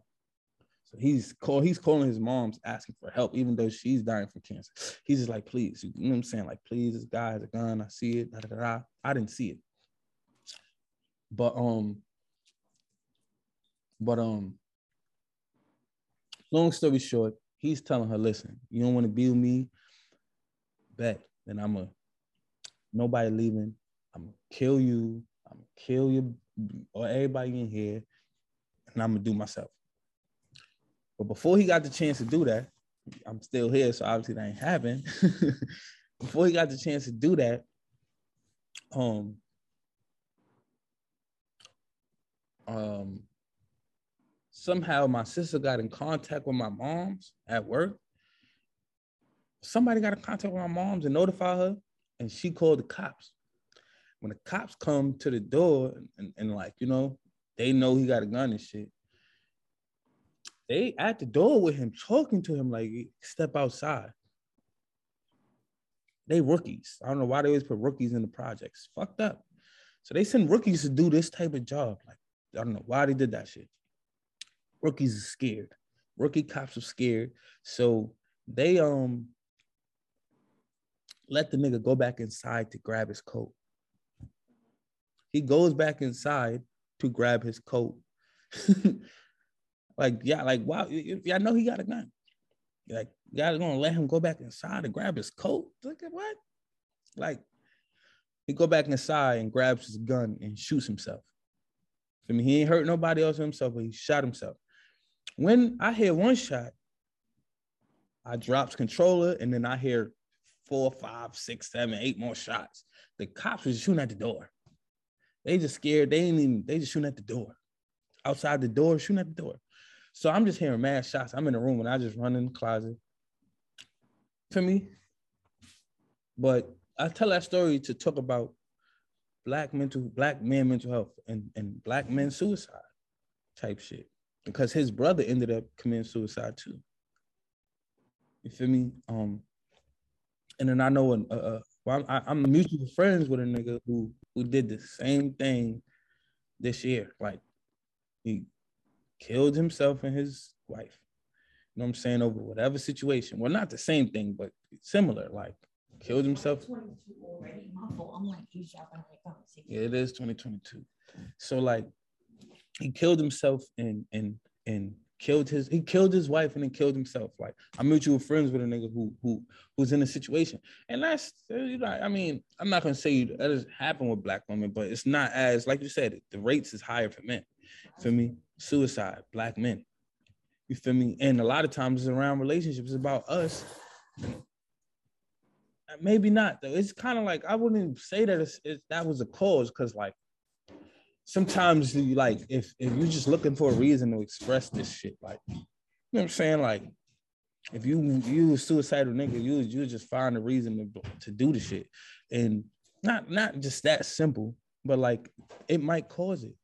So he's call he's calling his mom's asking for help, even though she's dying from cancer. He's just like, please, you know what I'm saying? Like, please, this guy has a gun. I see it. Da, da, da. I didn't see it. But um, but um, long story short, he's telling her, listen, you don't want to be with me, bet. Then I'm a nobody leaving. I'm gonna kill you. I'm gonna kill you or everybody in here, and I'm gonna do myself. But before he got the chance to do that, I'm still here, so obviously that ain't happened. [laughs] before he got the chance to do that, um, um, somehow my sister got in contact with my mom's at work. Somebody got in contact with my mom's and notified her, and she called the cops. When the cops come to the door and, and, like, you know, they know he got a gun and shit they at the door with him, talking to him like step outside. They rookies. I don't know why they always put rookies in the projects. Fucked up. So they send rookies to do this type of job. Like, I don't know why they did that shit. Rookies are scared. Rookie cops are scared. So they um let the nigga go back inside to grab his coat. He goes back inside to grab his coat. [laughs] Like, yeah, like, wow, y'all know he got a gun. Like, y'all gonna let him go back inside to grab his coat? Look at what? Like, he go back inside and grabs his gun and shoots himself. I mean, he ain't hurt nobody else himself, but he shot himself. When I hear one shot, I drops controller, and then I hear four, five, six, seven, eight more shots. The cops was shooting at the door. They just scared. They ain't even. They just shooting at the door. Outside the door, shooting at the door. So I'm just hearing mad shots. I'm in the room and I just run in the closet. For me. But I tell that story to talk about black mental, black men mental health and, and black men suicide type shit. Because his brother ended up committing suicide too. You feel me? Um, and then I know a, a, well, I'm, I'm mutual friends with a nigga who who did the same thing this year. Like he killed himself and his wife. You know what I'm saying? Over whatever situation. Well, not the same thing, but similar. Like killed himself. Yeah, it is 2022. So like he killed himself and and and killed his he killed his wife and then killed himself. Like I'm mutual friends with a nigga who who who's in a situation. And that's uh, you know, I mean, I'm not gonna say that doesn't happen with black women, but it's not as like you said, the rates is higher for men. For me, suicide, black men. You feel me? And a lot of times it's around relationships It's about us. Maybe not though. It's kind of like I wouldn't say that it's, that was a cause because like sometimes you like if if you're just looking for a reason to express this shit, like you know what I'm saying, like if you you a suicidal nigga, you you just find a reason to to do the shit, and not not just that simple, but like it might cause it.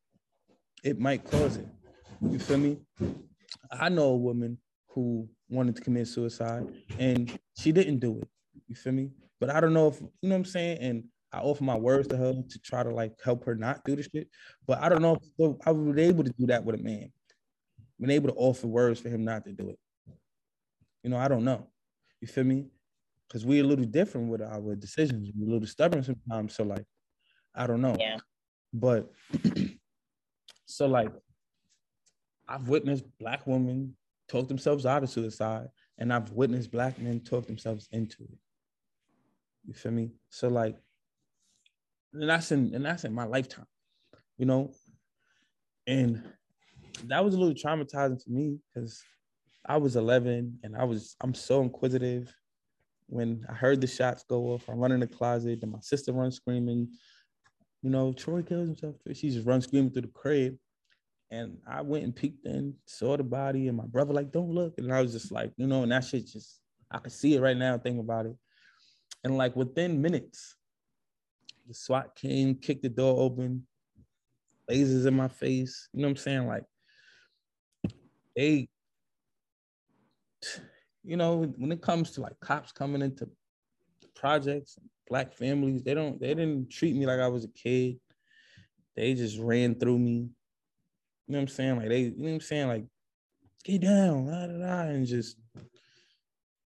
It might cause it. You feel me? I know a woman who wanted to commit suicide and she didn't do it. You feel me? But I don't know if you know what I'm saying. And I offer my words to her to try to like help her not do the shit. But I don't know if I was able to do that with a man. Been able to offer words for him not to do it. You know, I don't know. You feel me? Because we're a little different with our decisions. We're a little stubborn sometimes. So like, I don't know. Yeah. But [clears throat] So like I've witnessed black women talk themselves out of suicide, and I've witnessed black men talk themselves into it. You feel me? So like, and that's in and that's in my lifetime, you know. And that was a little traumatizing for me because I was 11 and I was I'm so inquisitive. When I heard the shots go off, I run in the closet, and my sister runs screaming, you know, Troy kills himself. She just runs screaming through the crib. And I went and peeked in, saw the body, and my brother like, "Don't look." And I was just like, you know, and that shit just, I can see it right now. Think about it, and like within minutes, the SWAT came, kicked the door open, lasers in my face. You know what I'm saying? Like, they, you know, when it comes to like cops coming into projects, black families, they don't, they didn't treat me like I was a kid. They just ran through me you know what I'm saying? Like they, you know what I'm saying? Like, get down, da, da, da, and just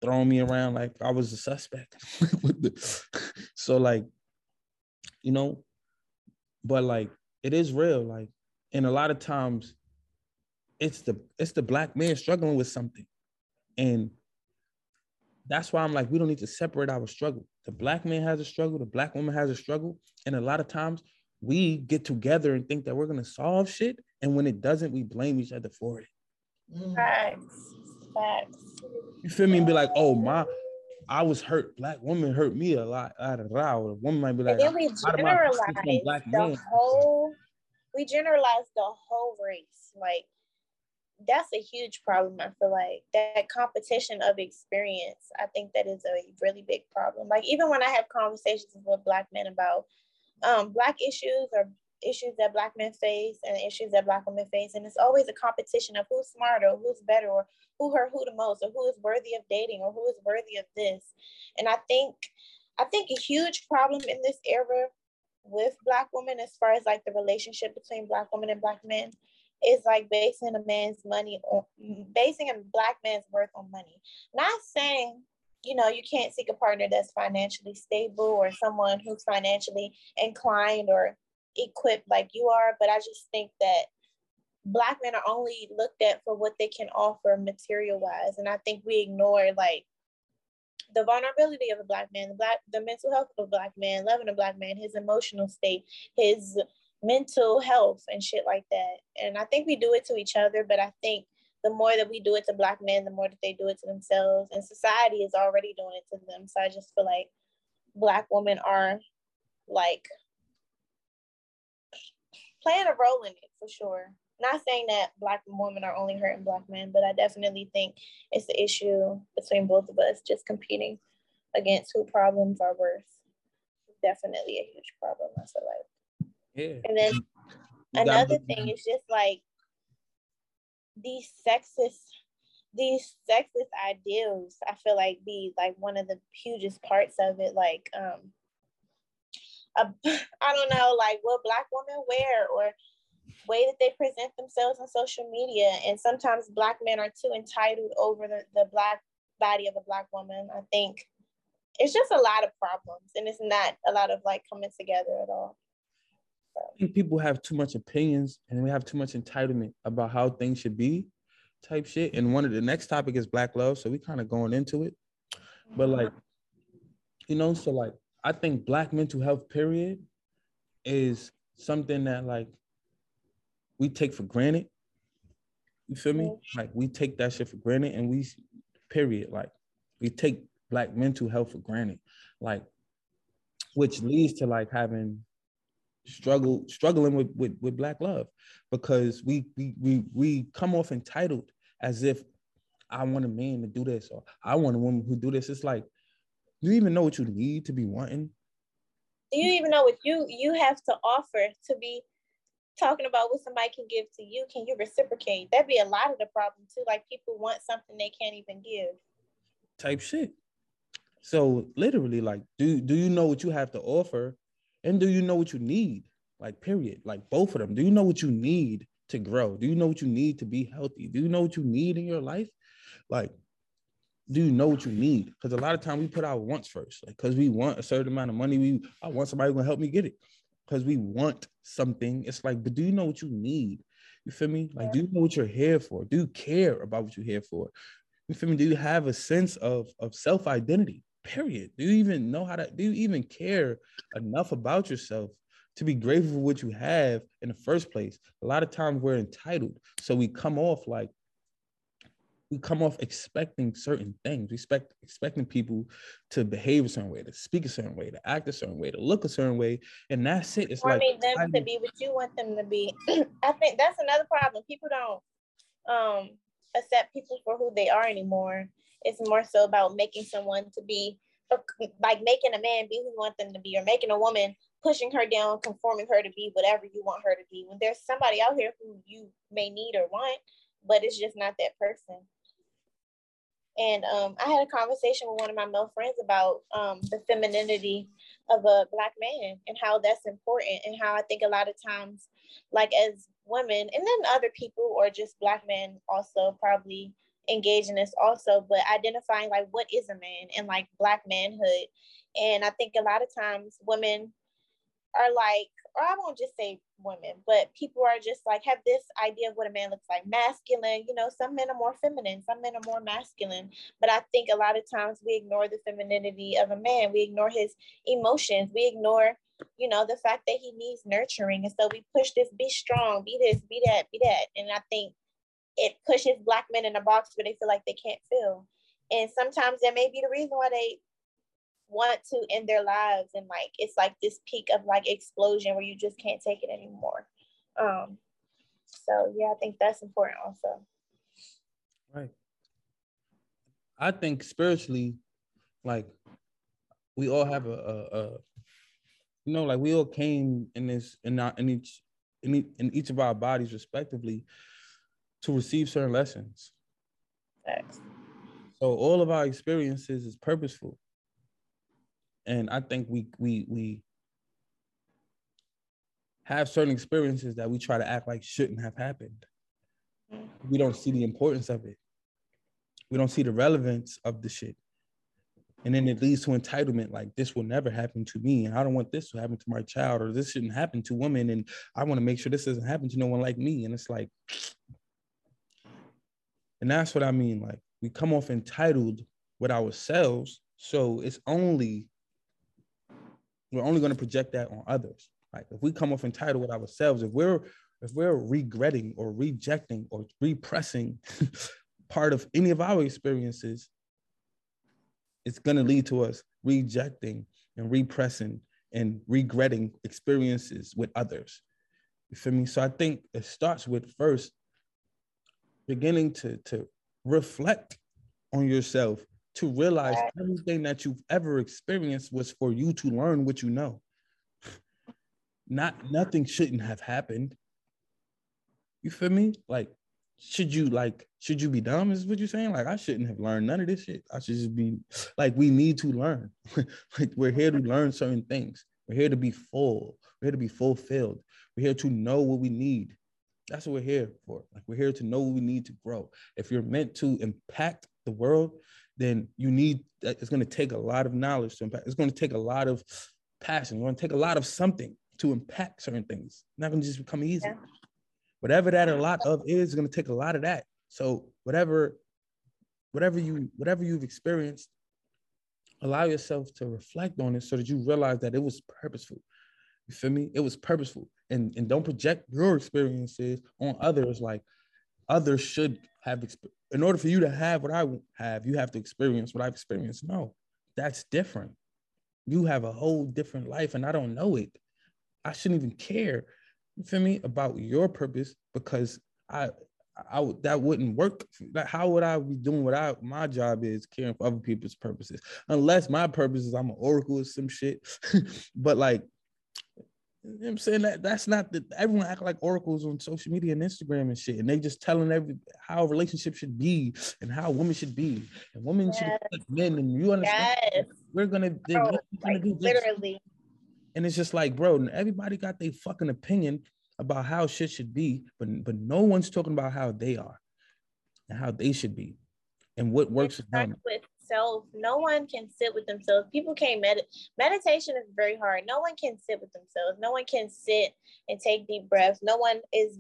throwing me around like I was a suspect. [laughs] so like, you know, but like it is real. Like, and a lot of times it's the it's the black man struggling with something. And that's why I'm like, we don't need to separate our struggle. The black man has a struggle, the black woman has a struggle. And a lot of times we get together and think that we're gonna solve shit, and when it doesn't, we blame each other for it. Mm. Facts. You feel me? And be like, oh my, I was hurt. Black woman hurt me a lot. Out of A woman might be like, and then we generalize the man. whole. We generalize the whole race. Like that's a huge problem. I feel like that competition of experience. I think that is a really big problem. Like even when I have conversations with black men about um, black issues or issues that black men face and issues that black women face. And it's always a competition of who's smarter or who's better or who hurt who the most or who is worthy of dating or who is worthy of this. And i think i think a huge problem in this era with black women as far as like the relationship between black women and black men is like basing a man's money on basing a black man's worth on money. Not saying you know, you can't seek a partner that's financially stable or someone who's financially inclined or equipped like you are. But I just think that black men are only looked at for what they can offer material wise. And I think we ignore like the vulnerability of a black man, the black the mental health of a black man, loving a black man, his emotional state, his mental health and shit like that. And I think we do it to each other, but I think the more that we do it to black men, the more that they do it to themselves. And society is already doing it to them. So I just feel like black women are like playing a role in it for sure. Not saying that black women are only hurting black men, but I definitely think it's the issue between both of us just competing against who problems are worse. Definitely a huge problem, I feel like. Yeah. And then another thing is just like these sexist these sexist ideals i feel like be like one of the hugest parts of it like um [laughs] I don't know like what black women wear or way that they present themselves on social media and sometimes black men are too entitled over the, the black body of a black woman i think it's just a lot of problems and it's not a lot of like coming together at all I think people have too much opinions and we have too much entitlement about how things should be, type shit. And one of the next topic is black love, so we kind of going into it. But like, you know, so like I think black mental health period is something that like we take for granted. You feel me? Like we take that shit for granted and we period. Like we take black mental health for granted. Like which leads to like having struggle struggling with, with with black love because we we we we come off entitled as if I want a man to do this or I want a woman who do this. It's like, do you even know what you need to be wanting? Do you even know what you you have to offer to be talking about what somebody can give to you? Can you reciprocate? That'd be a lot of the problem too. Like people want something they can't even give. Type shit. So literally, like, do do you know what you have to offer and do you know what you need? Like, period. Like, both of them. Do you know what you need to grow? Do you know what you need to be healthy? Do you know what you need in your life? Like, do you know what you need? Because a lot of time we put our wants first, like because we want a certain amount of money. We I want somebody can help me get it. Because we want something. It's like, but do you know what you need? You feel me? Like, do you know what you're here for? Do you care about what you're here for? You feel me? Do you have a sense of, of self-identity? Period. Do you even know how to do you even care enough about yourself to be grateful for what you have in the first place? A lot of times we're entitled. So we come off like we come off expecting certain things. We expect expecting people to behave a certain way, to speak a certain way, to act a certain way, to look a certain way, and that's it. It's or like them to be what you want them to be. [clears throat] I think that's another problem. People don't um accept people for who they are anymore. It's more so about making someone to be like making a man be who you want them to be, or making a woman pushing her down, conforming her to be whatever you want her to be. When there's somebody out here who you may need or want, but it's just not that person. And um, I had a conversation with one of my male friends about um, the femininity of a black man and how that's important, and how I think a lot of times, like as women, and then other people or just black men also probably engage in this also, but identifying like what is a man and like black manhood. And I think a lot of times women are like, or I won't just say women, but people are just like have this idea of what a man looks like masculine. You know, some men are more feminine, some men are more masculine. But I think a lot of times we ignore the femininity of a man, we ignore his emotions, we ignore, you know, the fact that he needs nurturing. And so we push this be strong, be this, be that, be that. And I think it pushes black men in a box where they feel like they can't feel. And sometimes that may be the reason why they want to end their lives and like it's like this peak of like explosion where you just can't take it anymore. Um so yeah i think that's important also. Right. I think spiritually like we all have a, a, a you know like we all came in this in our in each in, each, in each of our bodies respectively to receive certain lessons. Thanks. so all of our experiences is purposeful and I think we we we have certain experiences that we try to act like shouldn't have happened. We don't see the importance of it. We don't see the relevance of the shit. And then it leads to entitlement like this will never happen to me. And I don't want this to happen to my child, or this shouldn't happen to women. And I want to make sure this doesn't happen to no one like me. And it's like, and that's what I mean. Like we come off entitled with ourselves. So it's only we're only going to project that on others. Like if we come off entitled with ourselves, if we're if we're regretting or rejecting or repressing [laughs] part of any of our experiences, it's going to lead to us rejecting and repressing and regretting experiences with others. You feel me? So I think it starts with first beginning to, to reflect on yourself to realize everything that you've ever experienced was for you to learn what you know. Not nothing shouldn't have happened. You feel me? Like, should you like should you be dumb? Is what you're saying? Like, I shouldn't have learned none of this shit. I should just be like, we need to learn. [laughs] like, we're here to learn certain things. We're here to be full. We're here to be fulfilled. We're here to know what we need. That's what we're here for. Like, we're here to know what we need to grow. If you're meant to impact the world, then you need it's going to take a lot of knowledge to impact. It's going to take a lot of passion. It's going to take a lot of something to impact certain things. It's not going to just become easy. Yeah. Whatever that a lot of is going to take a lot of that. So whatever, whatever you whatever you've experienced, allow yourself to reflect on it so that you realize that it was purposeful. You feel me? It was purposeful. And and don't project your experiences on others like others should have in order for you to have what I have, you have to experience what I've experienced. No, that's different. You have a whole different life, and I don't know it. I shouldn't even care. You feel me about your purpose because I, I that wouldn't work. Like, How would I be doing what I my job is caring for other people's purposes? Unless my purpose is I'm an oracle or some shit. [laughs] but like you know what I'm saying that that's not the everyone act like oracles on social media and Instagram and shit, and they just telling every how a relationship should be and how women should be, and women yes. should like men, and you understand yes. we're gonna, bro, gonna do literally. And it's just like, bro, everybody got their fucking opinion about how shit should be, but but no one's talking about how they are and how they should be, and what works for them. With No one can sit with themselves. People can't meditate. meditation is very hard. No one can sit with themselves. No one can sit and take deep breaths. No one is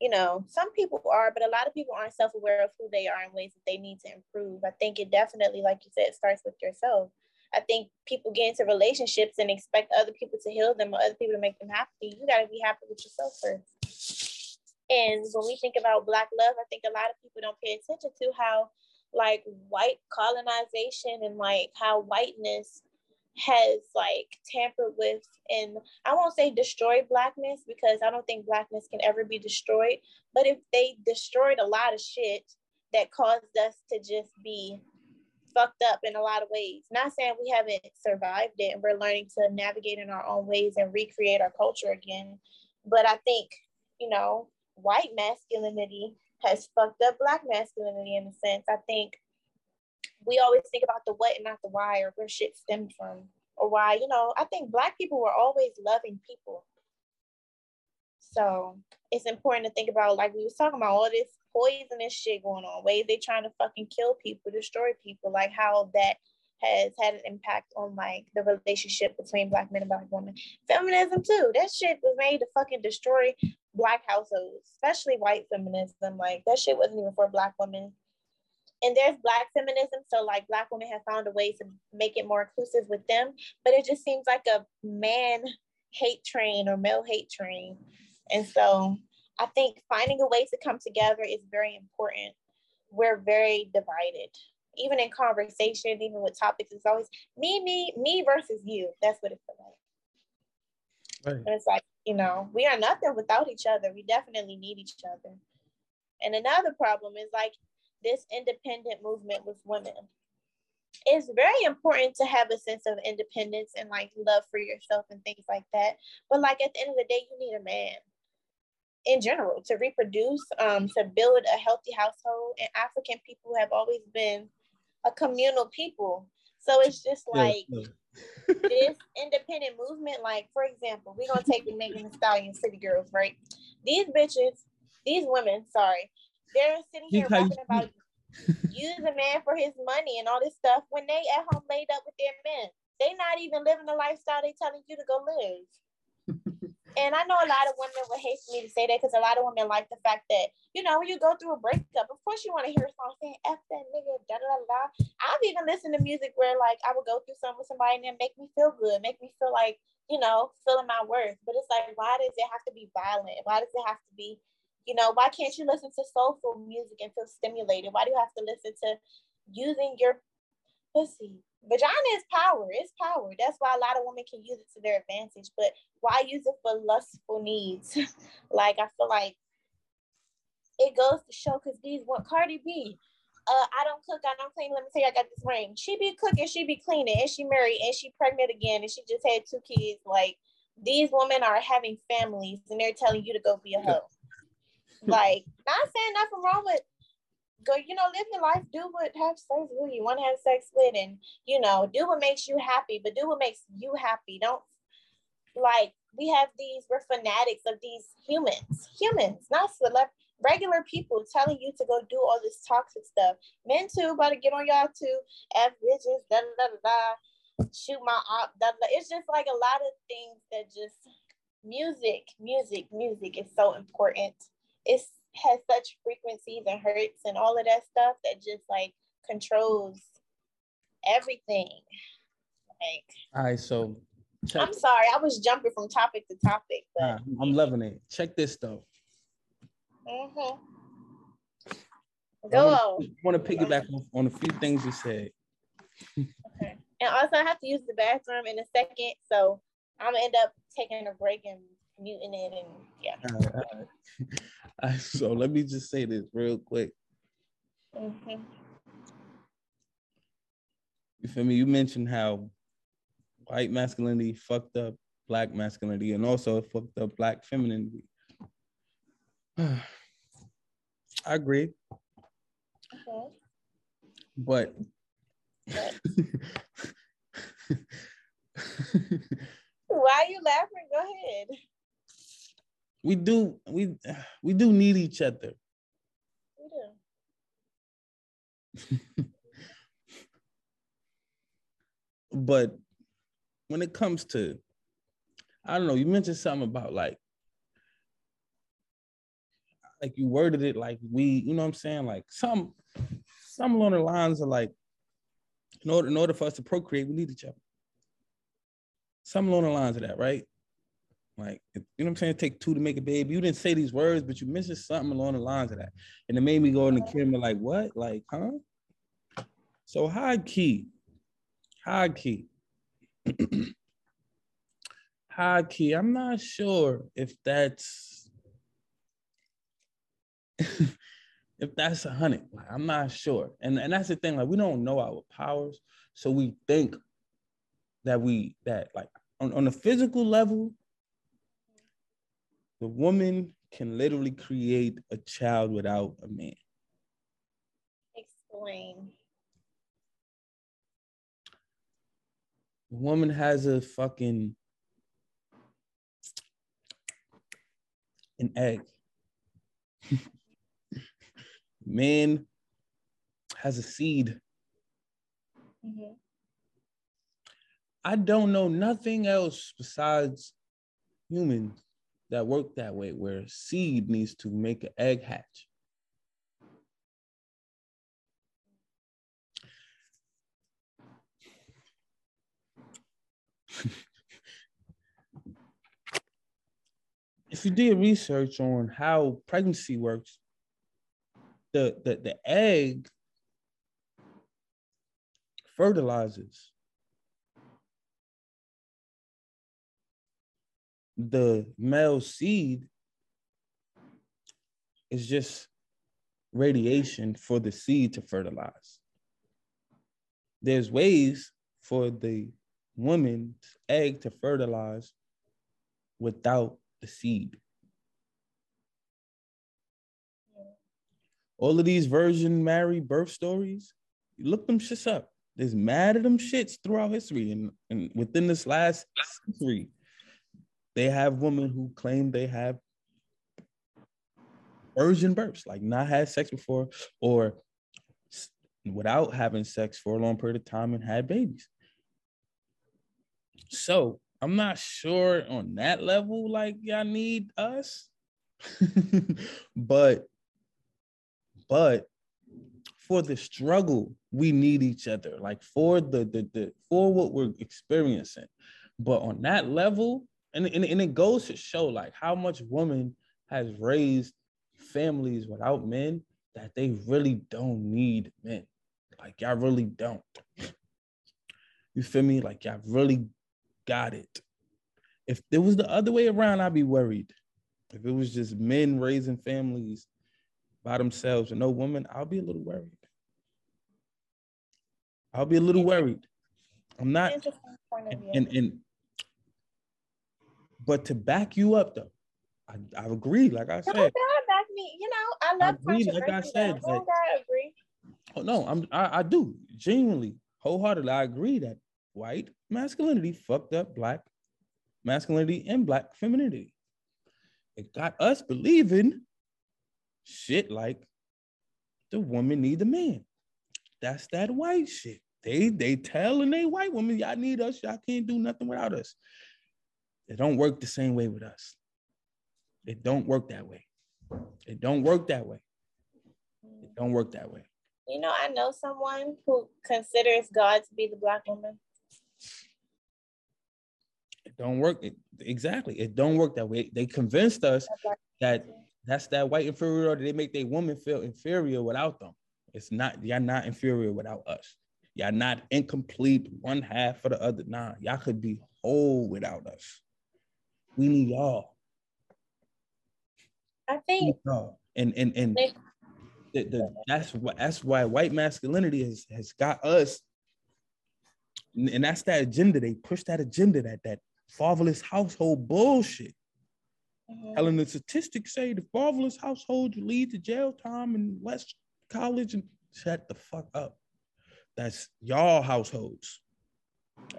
you know, some people are, but a lot of people aren't self aware of who they are in ways that they need to improve. I think it definitely, like you said, starts with yourself. I think people get into relationships and expect other people to heal them or other people to make them happy. You got to be happy with yourself first. And when we think about Black love, I think a lot of people don't pay attention to how, like, white colonization and like how whiteness has like tampered with and I won't say destroyed blackness because I don't think blackness can ever be destroyed, but if they destroyed a lot of shit that caused us to just be fucked up in a lot of ways. Not saying we haven't survived it and we're learning to navigate in our own ways and recreate our culture again. But I think, you know, white masculinity has fucked up black masculinity in a sense. I think we always think about the what and not the why or where shit stemmed from or why, you know, I think black people were always loving people. So it's important to think about, like we was talking about, all this poisonous shit going on, ways they trying to fucking kill people, destroy people, like how that has had an impact on like the relationship between black men and black women. Feminism too. That shit was made to fucking destroy black households, especially white feminism. Like that shit wasn't even for black women. And there's black feminism, so like black women have found a way to make it more inclusive with them, but it just seems like a man hate train or male hate train. And so I think finding a way to come together is very important. We're very divided. Even in conversation, even with topics, it's always me, me, me versus you. That's what it feels like. Right. And it's like, you know, we are nothing without each other. We definitely need each other. And another problem is like this independent movement with women. It's very important to have a sense of independence and like love for yourself and things like that. But like at the end of the day, you need a man in general to reproduce, um, to build a healthy household. And African people have always been a communal people. So it's just like yeah, yeah. This independent movement. Like, for example, we're gonna take the Megan Thee Stallion City Girls, right? These bitches, these women, sorry, they're sitting here talking about use a man for his money and all this stuff when they at home laid up with their men. They not even living the lifestyle they telling you to go live. And I know a lot of women would hate for me to say that because a lot of women like the fact that, you know, when you go through a breakup, of course you want to hear a song saying F that nigga, da da da. I've even listened to music where like I would go through something with somebody and it make me feel good, make me feel like, you know, feeling my worth. But it's like, why does it have to be violent? Why does it have to be you know, why can't you listen to soulful music and feel stimulated? Why do you have to listen to using your pussy? Vagina is power. It's power. That's why a lot of women can use it to their advantage. But why use it for lustful needs? [laughs] like I feel like it goes to show because these what Cardi B. Uh, I don't cook, I don't clean. Let me tell you, I got this ring. She be cooking, she be cleaning, and she married, and she pregnant again, and she just had two kids. Like these women are having families, and they're telling you to go be a hoe like, not saying nothing wrong with go, you know, live your life, do what have sex with you want to have sex with, and you know, do what makes you happy, but do what makes you happy. Don't like we have these, we're fanatics of these humans, humans, not celeb regular people telling you to go do all this toxic stuff. Men too, about to get on y'all too. F bitches, da da da da. Shoot my op. Da, da. It's just like a lot of things that just music, music, music is so important it has such frequencies and hurts and all of that stuff that just like controls everything. Like, all right, so check. I'm sorry, I was jumping from topic to topic, but nah, I'm loving it. Check this though. Mm-hmm. Go I on. Want to piggyback on a few things you said. okay. And also, I have to use the bathroom in a second, so I'm gonna end up taking a break and muting it, and yeah. All right, [laughs] all right. so let me just say this real quick. Mm-hmm. You feel me? You mentioned how white masculinity fucked up black masculinity and also fucked up black femininity. [sighs] I agree. Okay. But why are you laughing? Go ahead we do we we do need each other. We do. [laughs] but when it comes to, I don't know, you mentioned something about like, like you worded it like we, you know what I'm saying? Like some some along the lines of like, in order, in order for us to procreate, we need each other. Some along the lines of that, right? Like, you know what I'm saying? Take two to make a baby. You didn't say these words, but you mentioned something along the lines of that. And it made me go in the camera like, what? Like, huh? So high key, high key. [clears throat] high key. I'm not sure if that's [laughs] if that's a hundred. Like, I'm not sure. And and that's the thing. Like we don't know our powers, so we think that we that like on, on a physical level, the woman can literally create a child without a man. Explain. The woman has a fucking an egg. [laughs] man has a seed. Mm-hmm. I don't know nothing else besides humans that work that way, where seed needs to make an egg hatch. [laughs] if you did research on how pregnancy works, the, the, the egg fertilizes the male seed is just radiation for the seed to fertilize. There's ways for the woman's egg to fertilize without the seed. all of these virgin Mary birth stories, you look them shits up. There's mad at them shits throughout history. And, and within this last century, they have women who claim they have virgin births, like not had sex before or without having sex for a long period of time and had babies. So I'm not sure on that level, like y'all need us. [laughs] but but for the struggle, we need each other. Like for the the, the for what we're experiencing. But on that level, and, and, and it goes to show like how much woman has raised families without men that they really don't need men. Like y'all really don't. You feel me? Like y'all really got it. If it was the other way around, I'd be worried. If it was just men raising families by themselves and no woman, I'll be a little worried. I'll be a little worried. I'm not and, and but to back you up though, I, I agree. Like I said, no, God back me. You know, I love I agree, like I said. That, I agree. Oh no, I'm I, I do genuinely, wholeheartedly. I agree that white masculinity fucked up black masculinity and black femininity. It got us believing shit like the woman need the man. That's that white shit. They they telling they white women, y'all need us, y'all can't do nothing without us. It don't work the same way with us. It don't work that way. It don't work that way. It don't work that way. You know, I know someone who considers God to be the black woman. It don't work. It, exactly. It don't work that way. They convinced us that that's that white inferiority. They make their woman feel inferior without them. It's not, y'all not inferior without us. Y'all not incomplete one half for the other. Nah, y'all could be whole without us. We need y'all. I think and and and the, the, that's what that's why white masculinity has has got us and, that's that agenda they push that agenda that that fatherless household bullshit Mm-hmm. Telling the statistics say the fatherless household lead to jail time and less college and shut the fuck up. That's y'all households.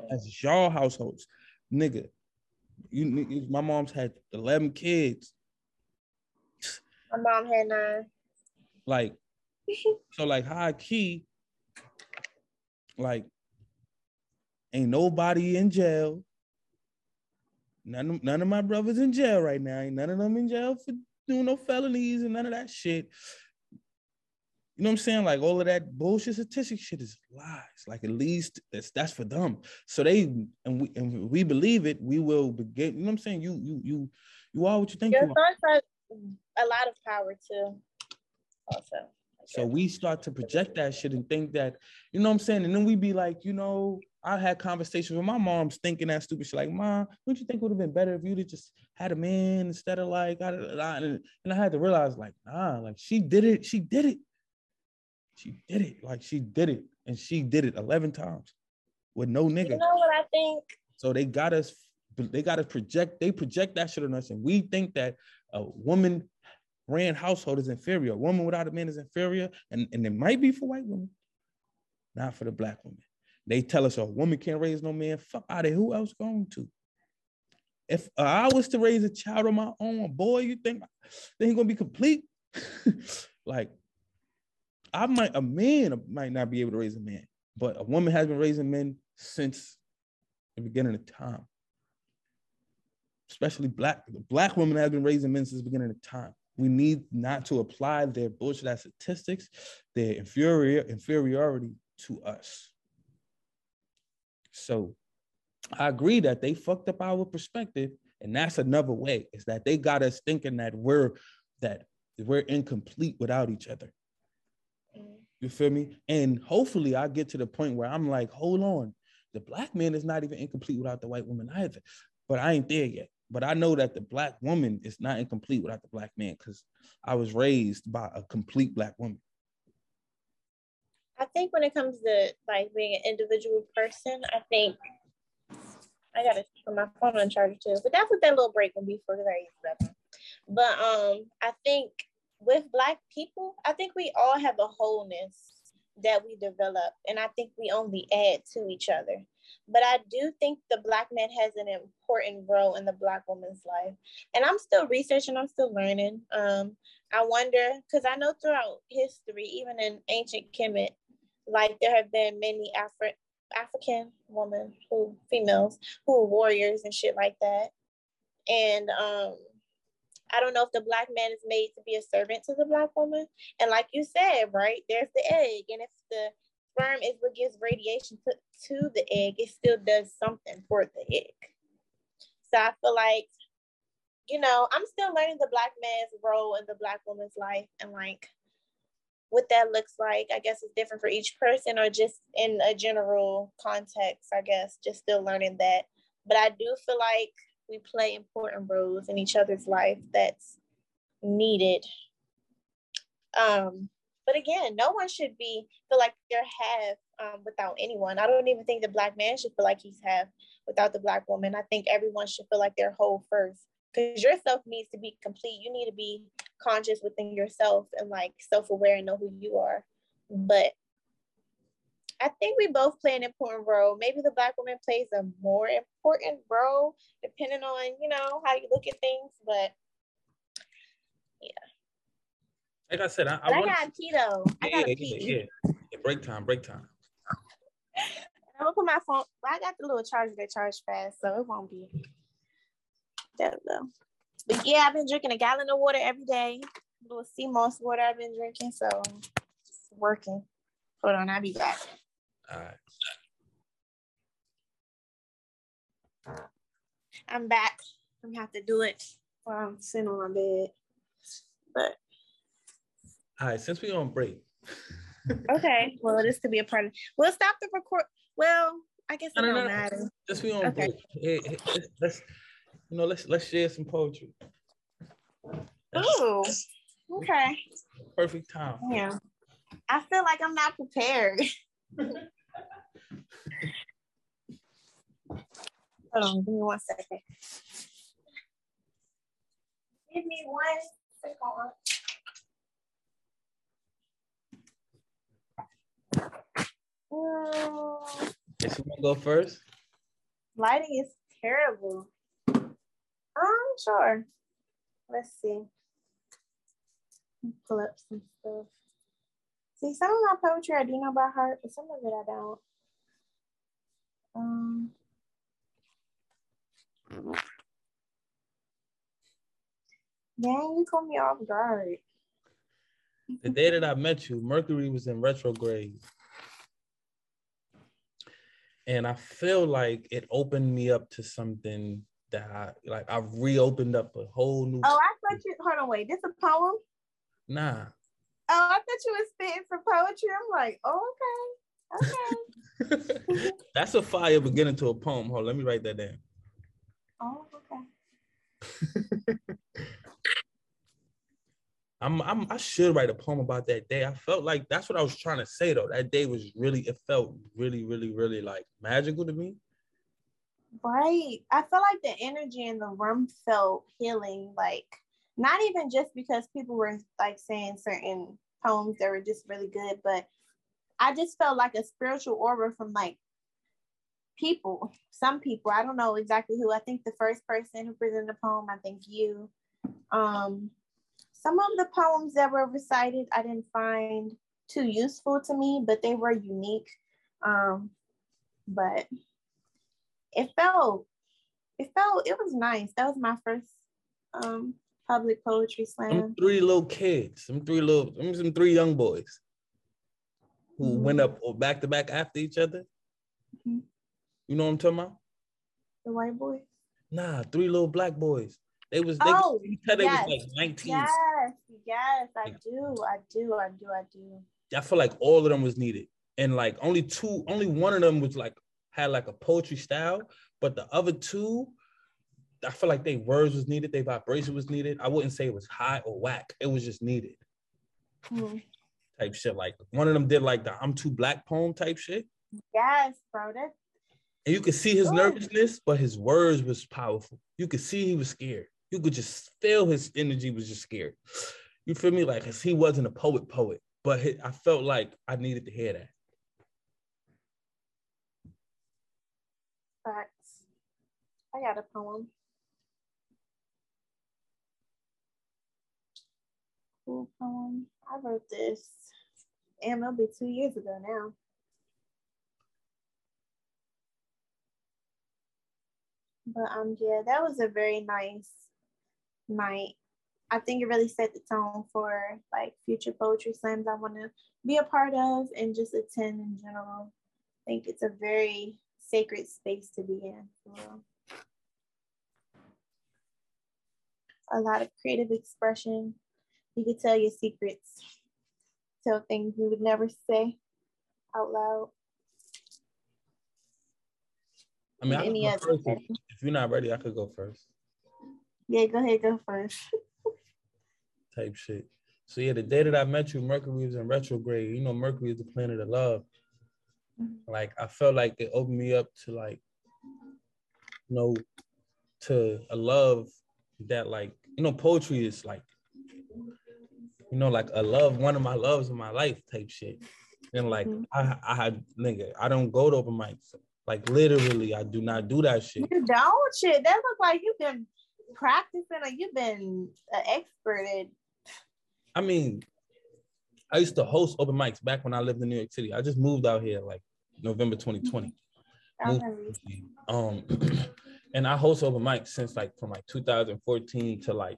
That's y'all households, nigga. You, my mom's had eleven kids. My mom had nine. Like, [laughs] so like high key, like, ain't nobody in jail. None of, none of my brothers in jail right now. Ain't none of them in jail for doing no felonies and none of that shit. You know what I'm saying? Like all of that bullshit statistic shit is lies. Like at least that's that's for them. So they and we and we believe it, we will begin. You know what I'm saying? You you you you are what you think Your you are. have a lot of power too. Also. So we start to project that shit and think that, you know what I'm saying? And then we be like, you know, I had conversations with my mom's thinking that stupid shit, like, Mom, don't you think it would have been better if you'd have just had a man instead of like, and I had to realize, like, nah, like she did it, she did it. She did it, like she did it, and she did it 11 times with no nigga. You know what I think? So they got us, they got us project, they project that shit on us, and we think that a woman ran household is inferior. A woman without a man is inferior, and, and it might be for white women, not for the black woman. They tell us a woman can't raise no man. Fuck out of who else going to? If I was to raise a child on my own, boy, you think then he gonna be complete? [laughs] like, I might a man might not be able to raise a man, but a woman has been raising men since the beginning of time. Especially black black women have been raising men since the beginning of time. We need not to apply their bullshit statistics, their inferior inferiority to us. So I agree that they fucked up our perspective, and that's another way is that they got us thinking that we're that we're incomplete without each other. You feel me? And hopefully I get to the point where I'm like, hold on, the black man is not even incomplete without the white woman either. But I ain't there yet. But I know that the black woman is not incomplete without the black man because I was raised by a complete black woman. I think when it comes to like being an individual person, I think I gotta put my phone on charger too. But that's what that little break will be for because I use that. But um, I think with black people, I think we all have a wholeness that we develop, and I think we only add to each other. But I do think the Black man has an important role in the Black woman's life. And I'm still researching, I'm still learning. Um, I wonder, because I know throughout history, even in ancient Kemet, like there have been many Afri- African women who, females, who were warriors and shit like that. And um, I don't know if the black man is made to be a servant to the black woman. And like you said, right, there's the egg. And if the sperm is what gives radiation to, to the egg, it still does something for the egg. So I feel like, you know, I'm still learning the black man's role in the black woman's life and like what that looks like. I guess it's different for each person or just in a general context, I guess, just still learning that. But I do feel like we play important roles in each other's life that's needed. Um, but again, no one should be feel like they're half um, without anyone. I don't even think the black man should feel like he's half without the black woman. I think everyone should feel like they're whole first because yourself needs to be complete. You need to be conscious within yourself and like self-aware and know who you are. But I think we both play an important role. Maybe the black woman plays a more important role depending on, you know, how you look at things. But yeah like I said, I, I, I got keto. Yeah, I got yeah, yeah, yeah, Break time, break time. [laughs] I'm gonna put my phone. I got the little charger that charge fast, so it won't be. There we go. But yeah, I've been drinking a gallon of water every day. A little sea moss water I've been drinking, so it's working. Hold on, I'll be back. All right. I'm back. I'm gonna have to do it while I'm sitting on my bed. But all right, since we're on break. [laughs] okay. Well, this could be a part of. We'll stop the record. Well, I guess it no, don't no, matter. Just we on okay. break. Hey, hey, let's, let's, you know, let's let's share some poetry. Oh, okay. Perfect time. Yeah. I feel like I'm not prepared. [laughs] Hold on, give me one second. Give me one second. You want to go first? Lighting is terrible. Um, sure. Let's see. Pull up some stuff. See, some of my poetry I do know by heart, but some of it I don't. Man, you caught me off guard. The day that I met you, Mercury was in retrograde. And I feel like it opened me up to something that I like I've reopened up a whole new Oh, I thought you hold on, wait, this a poem? Nah. Oh, I thought you was spitting for poetry. I'm like, oh, okay. Okay. [laughs] That's a fire beginning to a poem. Hold on, let me write that down. Oh, okay. [laughs] I'm, I'm I should write a poem about that day. I felt like that's what I was trying to say though. That day was really it felt really really really like magical to me. Right. I feel like the energy in the room felt healing like not even just because people were like saying certain poems that were just really good, but I just felt like a spiritual aura from like people, some people. I don't know exactly who. I think the first person who presented the poem, I think you. Um, some of the poems that were recited, I didn't find too useful to me, but they were unique. Um, but it felt, it felt, it was nice. That was my first um, public poetry slam. Three little kids, some three little, some three young boys who mm-hmm. went up back to back after each other. Mm-hmm. You know what I'm talking about? The white boys. Nah, three little black boys. They was they, oh, yes. they was like 19. Yes, yes, I do, I do, I do, I do. I feel like all of them was needed. And like only two, only one of them was like had like a poetry style, but the other two, I feel like their words was needed, their vibration was needed. I wouldn't say it was high or whack, it was just needed. Mm-hmm. Type shit. Like one of them did like the I'm too black poem type shit. Yes, bro. That and you could see his nervousness, but his words was powerful. You could see he was scared you could just feel his energy was just scared. You feel me? Like, he wasn't a poet, poet, but he, I felt like I needed to hear that. Facts. I got a poem. Cool poem. I wrote this. and it'll be two years ago now. But um, yeah, that was a very nice might I think it really set the tone for like future poetry slams I want to be a part of and just attend in general. I think it's a very sacred space to be in. A lot of creative expression. You could tell your secrets, tell things you would never say out loud. I mean, I any other if you're not ready, I could go first. Yeah, go ahead, go first. Type shit. So yeah, the day that I met you, Mercury was in retrograde. You know, Mercury is the planet of love. Mm-hmm. Like I felt like it opened me up to like, you know, to a love that like, you know, poetry is like, you know, like a love, one of my loves in my life type shit. And like mm-hmm. I I had nigga, I don't go to open mics. Like literally, I do not do that shit. You don't shit. That look like you've been practicing? Like you've been an expert at. I mean, I used to host open mics back when I lived in New York City. I just moved out here like November 2020. Um, [clears throat] and I host open mics since like from like 2014 to like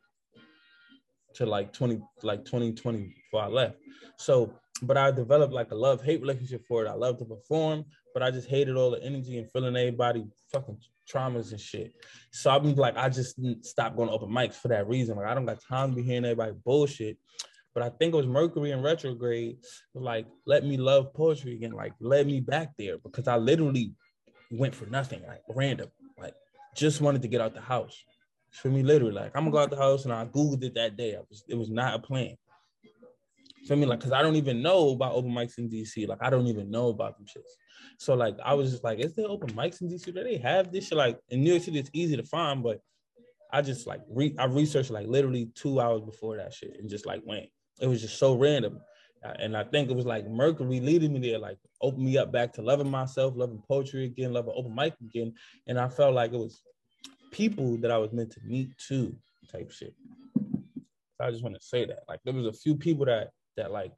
to like 20 like 2020 before I left. So, but I developed like a love hate relationship for it. I love to perform, but I just hated all the energy and feeling everybody fucking traumas and shit. So I'm like, I just stopped going to open mics for that reason. Like, I don't got time to be hearing everybody bullshit. But I think it was Mercury in retrograde, like, let me love poetry again, like, let me back there because I literally went for nothing, like, random, like, just wanted to get out the house. For me, literally, like, I'm gonna go out the house and I Googled it that day. I was, it was not a plan. For me, like, cause I don't even know about open mics in DC. Like, I don't even know about them shits. So like I was just like, is there open mics in DC? Do they have this shit? Like in New York City, it's easy to find, but I just like re- I researched like literally two hours before that shit and just like went. It was just so random. Uh, and I think it was like Mercury leading me there, like opened me up back to loving myself, loving poetry again, loving open mic again. And I felt like it was people that I was meant to meet too, type shit. So I just want to say that. Like there was a few people that that like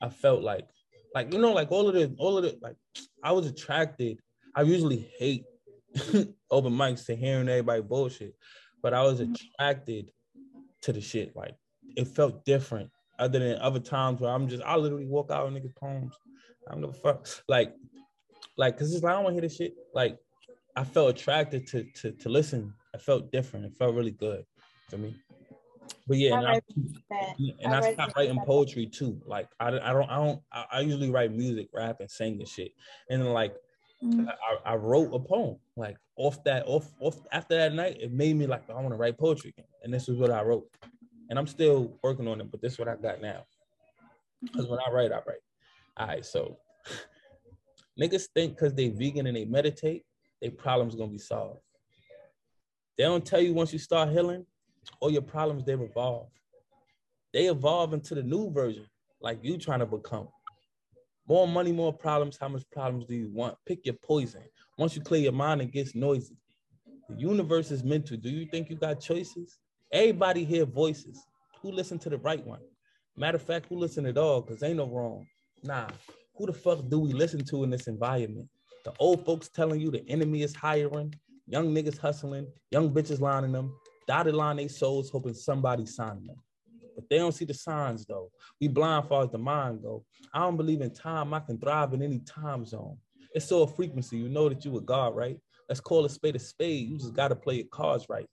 I felt like like you know, like all of the all of the like [tsk] I was attracted. I usually hate [laughs] open mics to hearing everybody bullshit, but I was mm-hmm. attracted to the shit. Like it felt different. Other than other times where I'm just I literally walk out with niggas poems. I don't give a fuck. Like, like, cause it's like I don't want to hear this shit. Like, I felt attracted to to to listen. I felt different. It felt really good for me. But yeah, and I, and I, I stopped writing that. poetry too. Like I, I don't I don't I, usually write music, rap, and sing and shit. And then like mm-hmm. I, I wrote a poem. Like off that off off after that night, it made me like I want to write poetry again. And this is what I wrote. And I'm still working on it, but this is what I got now. Because when I write, I write. All right, so [laughs] niggas think because they vegan and they meditate, their problems gonna be solved. They don't tell you once you start healing, all your problems they evolve. They evolve into the new version, like you trying to become. More money, more problems. How much problems do you want? Pick your poison. Once you clear your mind, it gets noisy. The universe is mental. Do you think you got choices? Everybody hear voices. Who listen to the right one? Matter of fact, who listen at all? Because ain't no wrong. Nah. Who the fuck do we listen to in this environment? The old folks telling you the enemy is hiring, young niggas hustling, young bitches lining them, dotted line they souls hoping somebody signing them. But they don't see the signs though. We blind far as the mind go. I don't believe in time. I can thrive in any time zone. It's so a frequency. You know that you a God, right? Let's call a spade a spade. You just gotta play your cards right.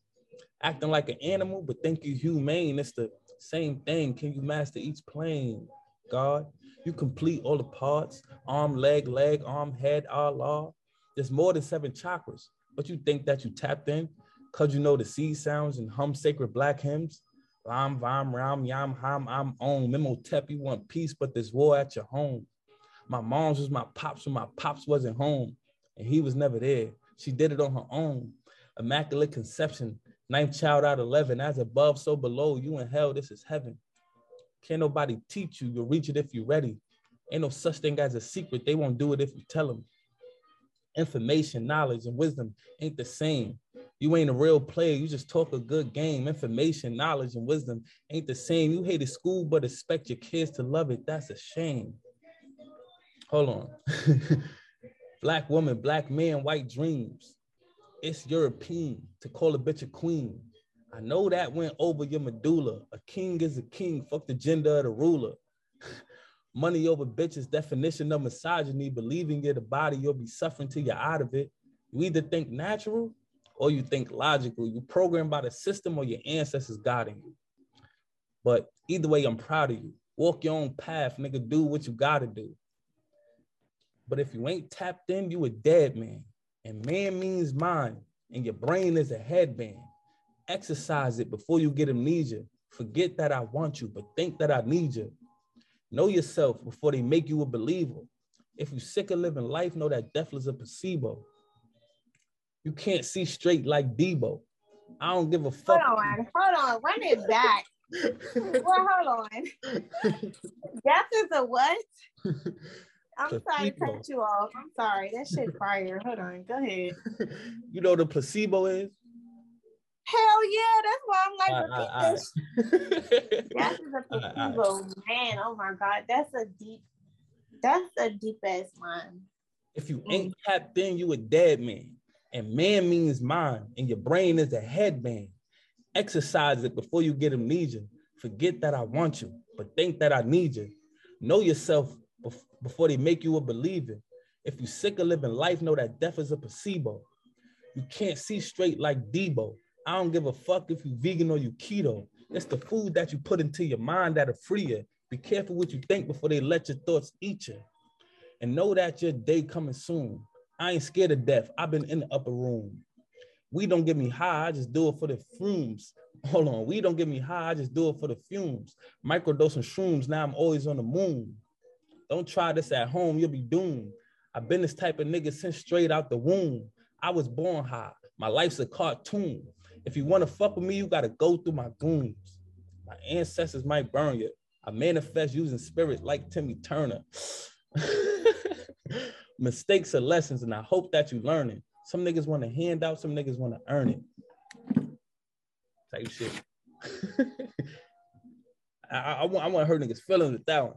Acting like an animal, but think you humane. It's the same thing. Can you master each plane, God? You complete all the parts, arm, leg, leg, arm, head, Allah. There's more than seven chakras, but you think that you tapped in because you know the C sounds and hum sacred black hymns. Lam, vam, ram, yam, ham, I'm on. Memotep, you want peace, but there's war at your home. My mom's was my pops when my pops wasn't home and he was never there. She did it on her own. Immaculate conception, ninth child out of 11, as above, so below. You in hell, this is heaven. Can't nobody teach you. You'll reach it if you're ready. Ain't no such thing as a secret. They won't do it if you tell them. Information, knowledge, and wisdom ain't the same. You ain't a real player. You just talk a good game. Information, knowledge, and wisdom ain't the same. You hated school, but expect your kids to love it. That's a shame. Hold on. [laughs] black woman, black man, white dreams. It's European to call a bitch a queen. I know that went over your medulla. A king is a king. Fuck the gender of the ruler. [laughs] Money over bitches, definition of misogyny. Believing you're the body, you'll be suffering till you're out of it. You either think natural or you think logical. You programmed by the system or your ancestors guiding you. But either way, I'm proud of you. Walk your own path, nigga. Do what you gotta do. But if you ain't tapped in, you a dead man. And man means mind, and your brain is a headband. Exercise it before you get amnesia. Forget that I want you, but think that I need you. Know yourself before they make you a believer. If you sick of living life, know that death is a placebo. You can't see straight like Debo. I don't give a fuck. Hold on, hold on, run it back. [laughs] well, hold on. Death is a what? [laughs] I'm placebo. sorry to cut you off. I'm sorry. That shit fire. Hold on. Go ahead. [laughs] You know what a placebo is? Hell yeah, that's why I'm like, uh, That is a placebo, man. Oh my god, that's a deep, that's a deep ass line. If you ain't tapped in, you a dead man. And man means mind, and your brain is a headband. Exercise it before you get amnesia. Forget that I want you, but think that I need you. Know yourself before they make you a believer. If you sick of living life, know that death is a placebo. You can't see straight like Debo. I don't give a fuck if you vegan or you keto. It's the food that you put into your mind that'll free you. Be careful what you think before they let your thoughts eat you. And know that your day coming soon. I ain't scared of death. I've been in the upper room. We don't get me high, I just do it for the fumes. [laughs] Hold on, we don't get me high, I just do it for the fumes. Microdosing shrooms, now I'm always on the moon. Don't try this at home, you'll be doomed. I've been this type of nigga since straight out the womb. I was born high. My life's a cartoon. If you want to fuck with me, you got to go through my goons. My ancestors might burn you. I manifest using spirit like Timmy Turner. [laughs] Mistakes are lessons, and I hope that you learn it. Some niggas want to hand out, some niggas want to earn it. Type shit. [laughs] I, I, want I want to hurt niggas feeling with that one.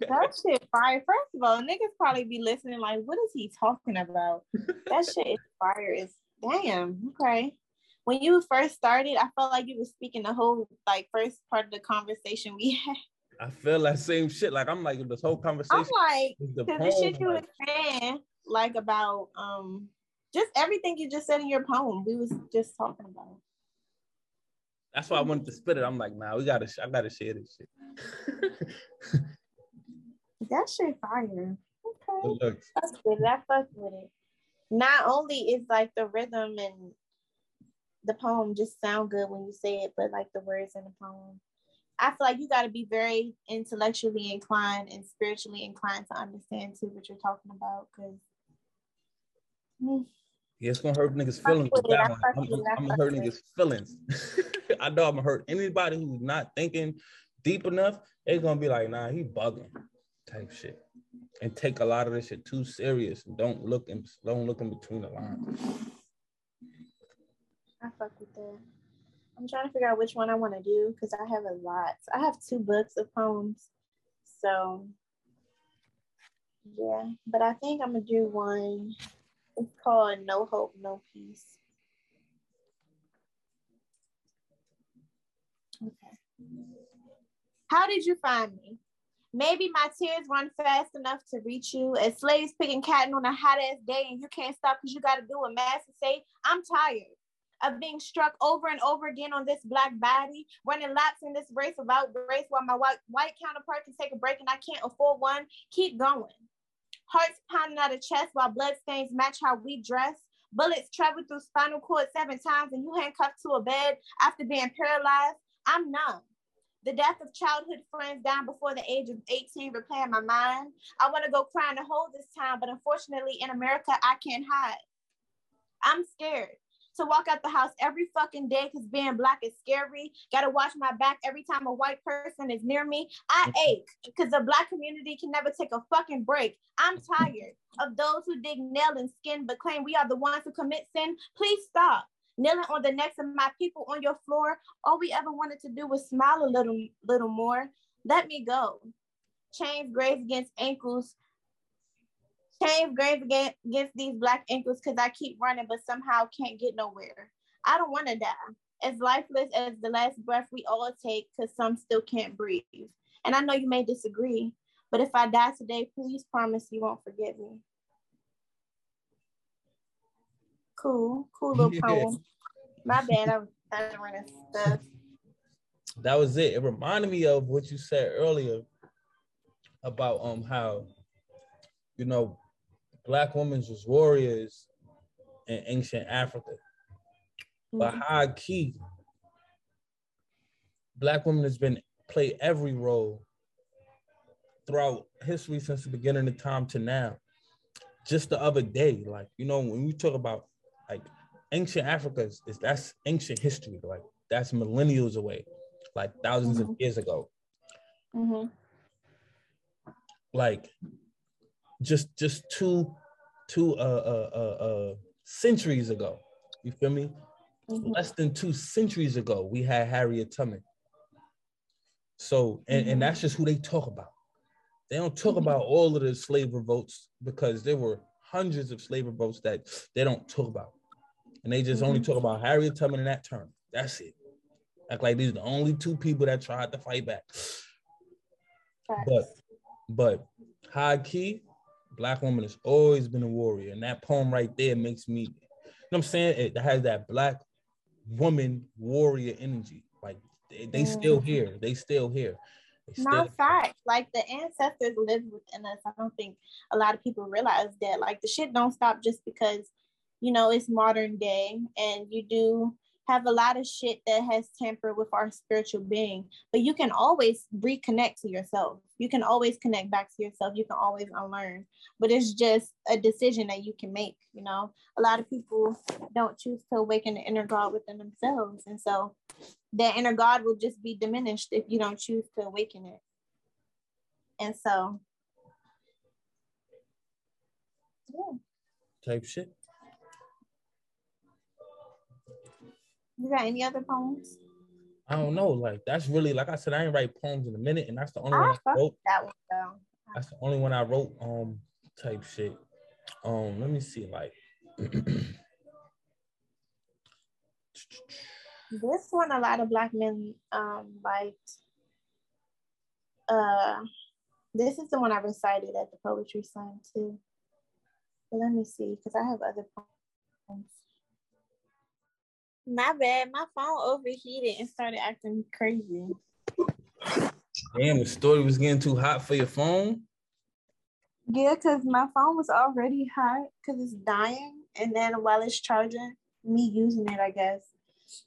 that shit fire. First of all, niggas probably be listening like, what is he talking about? that shit is fire. Is damn okay. when you first started, I felt like you were speaking the whole like first part of the conversation we [laughs] had. I feel that same shit. Like I'm like this whole conversation. I'm like, because the, shit you like, were saying, like about um just everything you just said in your poem, we was just talking about. That's why I wanted to spit it. I'm like, nah, we gotta, I gotta share this shit. [laughs] that shit fire. Okay, that's good. I fuck with it. Not only is like the rhythm and the poem just sound good when you say it, but like the words in the poem. I feel like you got to be very intellectually inclined and spiritually inclined to understand too what you're talking about. Because mm, yeah, it's gonna hurt niggas' feelings. I'm, I'm, hurt niggas' feelings. [laughs] I know I'm gonna hurt anybody who's not thinking deep enough. They're gonna be like, nah, he bugging, type shit, and take a lot of this shit too serious. Don't look in, don't look in between the lines. I fuck with that. I'm trying to figure out which one I want to do because I have a lot. I have two books of poems. So yeah, but I think I'm gonna do one. It's called No Hope, No Peace. Okay. How did you find me? Maybe my tears run fast enough to reach you. As slaves picking cotton on a hot ass day, and you can't stop because you got to do what master say. I'm tired of being struck over and over again on this black body, running laps in this race without race while my white, white counterpart can take a break and I can't afford one. Keep going. Hearts pounding out of chest while blood stains match how we dress. Bullets travel through spinal cord seven times and you handcuffed to a bed after being paralyzed. I'm numb. The death of childhood friends down before the age of 18 replaying my mind. I want to go cry in a hole this time, but unfortunately in America, I can't hide. I'm scared to walk out the house every fucking day because being black is scary. Gotta watch my back every time a white person is near me. I mm-hmm. ache because the black community can never take a fucking break. I'm mm-hmm. tired of those who dig nail and skin but claim we are the ones who commit sin. Please stop. Kneeling on the necks of my people on your floor. All we ever wanted to do was smile a little, little more. Let me go. Chains grazed against ankles Shame grave against, these black ankles because I keep running, but somehow can't get nowhere. I don't want to die. As lifeless as the last breath we all take, because some still can't breathe. And I know you may disagree, but if I die today, please promise you won't forget me. Cool, cool little poem. My bad, I'm running stuff. That was it. It reminded me of what you said earlier about um how you know black women was warriors in ancient Africa. Mm-hmm. But high key, black women has been play every role throughout history since the beginning of time to now. Just the other day, like you know, when we talk about like ancient Africa is, is that's ancient history, like that's millennials away, like 1000s mm-hmm. of years ago. Mm-hmm. Like just just two two uh uh uh, uh centuries ago. You feel me? Mm-hmm. Less than two centuries ago, we had Harriet Tubman. So, and, mm-hmm. and that's just who they talk about. They don't talk mm-hmm. about all of the slave revolts because there were hundreds of slave revolts that they don't talk about. And they just only mm-hmm. talk about Harriet Tubman in that term. That's it. Act like these are the only two people that tried to fight back. But but high key, black woman has always been a warrior. And that poem right there makes me, you know what I'm saying? It has that black woman warrior energy. Like they, they mm. still here. They still here. They no fact. Like the ancestors live within us. I don't think a lot of people realize that. Like the shit don't stop just because, you know, it's modern day and you do have a lot of shit that has tampered with our spiritual being, but you can always reconnect to yourself. You can always connect back to yourself. You can always unlearn, but it's just a decision that you can make. You know, a lot of people don't choose to awaken the inner God within themselves. And so that inner God will just be diminished if you don't choose to awaken it. And so, yeah. Type shit. You got any other poems? I don't know. Like that's really like I said, I ain't write poems in a minute, and that's the only I one I wrote. That one though. That's the only one I wrote. Um, type shit. Um, let me see. Like, [clears throat] This one, a lot of black men um liked. Uh, this is the one I recited at the poetry slam too. But let me see, because I have other poems. My bad, my phone overheated and started acting crazy. Damn, the story was getting too hot for your phone. Yeah, because my phone was already hot because it's dying. And then while it's charging, me using it, I guess,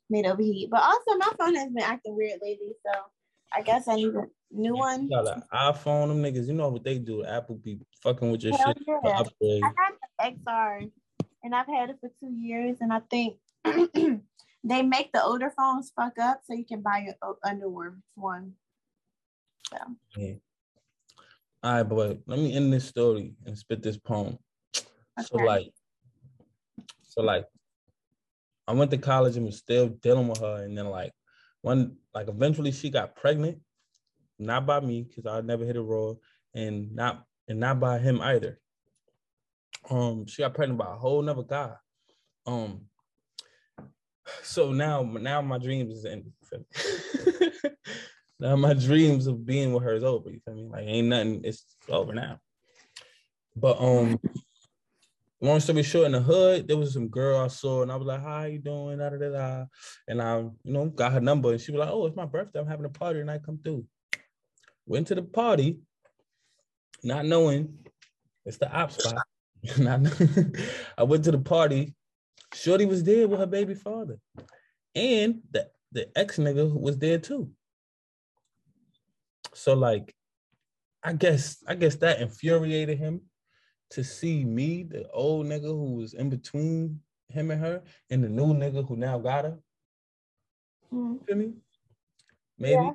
made overheat. But also, my phone has been acting weird lately. So I guess I need a new one. You got an iPhone, them niggas, you know what they do. Apple be fucking with your Hell shit. Yeah. I had the XR and I've had it for two years. And I think they make the older phones fuck up so you can buy your underwear one. So. Yeah. All right, but let me end this story and spit this poem. Okay. So like, so like, I went to college and was still dealing with her, and then like, one like eventually she got pregnant, not by me because I never hit a roll, and not and not by him either. Um, she got pregnant by a whole nother guy. Um, so now now my dreams is ending. [laughs] now my dreams of being with her is over. You feel me? Like ain't nothing. It's over now. But um, long story short, in the hood, there was some girl I saw, and I was like, "How you doing?" Da, da, da, da. And I, you know, got her number, and she was like, "Oh, it's my birthday. I'm having a party, and I come through." Went to the party, not knowing it's the op spot. [laughs] [laughs] I went to the party. Shorty was there with her baby father, and the the ex nigga was there too. So like, I guess I guess that infuriated him to see me, the old nigga who was in between him and her, and the new nigga who now got her. Mm. Feel me? Maybe. Yeah.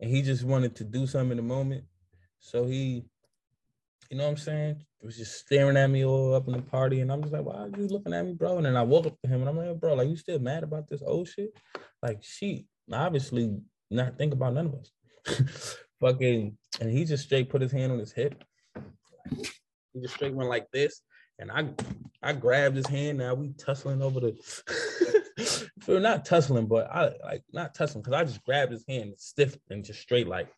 And he just wanted to do something in the moment. So he, you know what I'm saying? He Was just staring at me all up in the party. And I'm just like, why are you looking at me, bro? And then I woke up to him and I'm like, bro, like you still mad about this old shit? Like she obviously not think about none of us. [laughs] Fucking and he just straight put his hand on his hip. He just straight went like this, and I I grabbed his hand. Now we tussling over the. [laughs] We're not tussling, but I like not tussling because I just grabbed his hand stiff and just straight like.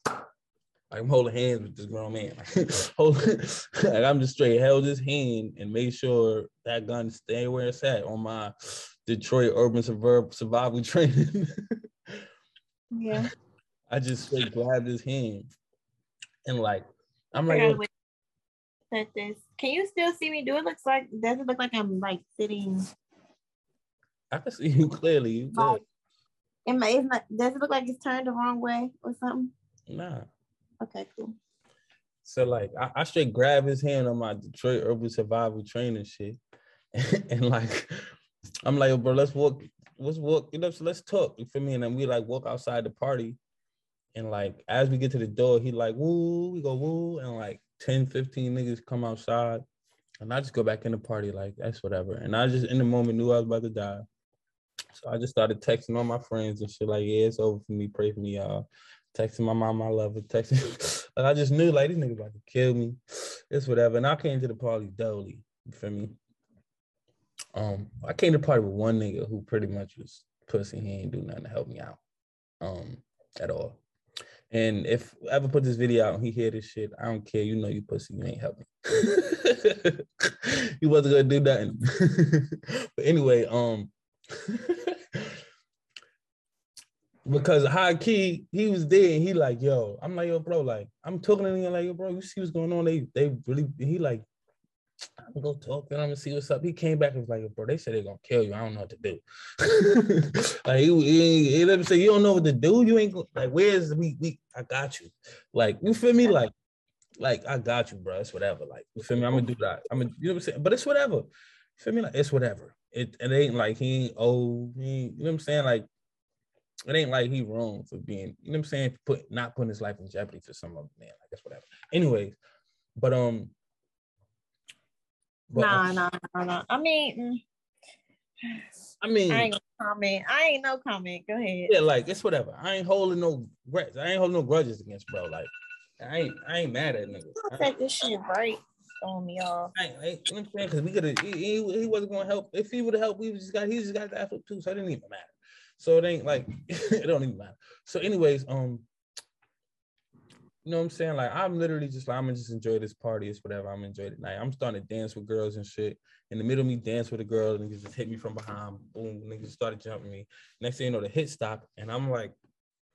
I'm holding hands with this grown man. [laughs] Like I'm just straight held his hand and made sure that gun stay where it's at on my Detroit urban suburb survival [laughs] training. yeah. I just straight grabbed his hand and like I'm like, at this. Can you still see me do it? Looks like does it look like I'm like sitting? I can see you clearly. You like, am I, is not, does it look like it's turned the wrong way or something? Nah. Okay, cool. So like I, I straight grab his hand on my Detroit urban survival training shit. [laughs] and like I'm like, bro, let's walk, let's walk, you know, so let's talk. You feel me? And then we like walk outside the party. And like as we get to the door, he like, woo, we go woo, and like 10, 15 niggas come outside. And I just go back in the party like that's whatever. And I just in the moment knew I was about to die. So I just started texting all my friends and shit like, yeah, it's over for me. Pray for me, y'all. Texting my mom, I love her. Texting, [laughs] I just knew like these niggas about to kill me. It's whatever. And I came to the party dully. You feel me? Um, I came to the party with one nigga who pretty much was pussy. He ain't do nothing to help me out. Um, at all. And if I ever put this video out and he hear this shit, I don't care. You know you pussy, you ain't helping. [laughs] you wasn't gonna do nothing. [laughs] but anyway, um because high key, he was there and he like, yo, I'm like, yo, bro, like, I'm talking to him like, yo, bro, you see what's going on? They they really he like, I'm gonna talk to him and see what's up. He came back and was like, bro, they said they're gonna kill you. I don't know what to do. [laughs] like he, he, he let me say, you don't know what to do. You ain't like, where's we we I got you. Like, you feel me? Like, like I got you, bro. It's whatever. Like, you feel me? I'm gonna do that. I'm gonna, you know what I'm saying? But it's whatever. You feel me? Like, it's whatever. It, it ain't like he ain't old. He you know what I'm saying? Like, it ain't like he wrong for being, you know what I'm saying? Put not putting his life in jeopardy for some other man. I guess whatever. Anyways, but um, but, nah, nah, nah, nah. I mean, I mean, I ain't comment. I ain't no comment. Go ahead. Yeah, like it's whatever. I ain't holding no grudges. I ain't holding no grudges against bro. Like I ain't, I ain't mad at niggas. Take this shit right on me off. I, I, you know Because we could have, he, he, he, wasn't gonna help. If he would have helped, we just got, he just got the flip too. So it didn't even matter. So it ain't like [laughs] it don't even matter. So, anyways, um, you know what I'm saying? Like I'm literally just like I'm gonna just enjoy this party, it's whatever. I'm enjoying it night. I'm starting to dance with girls and shit. In the middle of me dance with a girl, and niggas just hit me from behind. Boom, niggas started jumping me. Next thing you know, the hit stop, and I'm like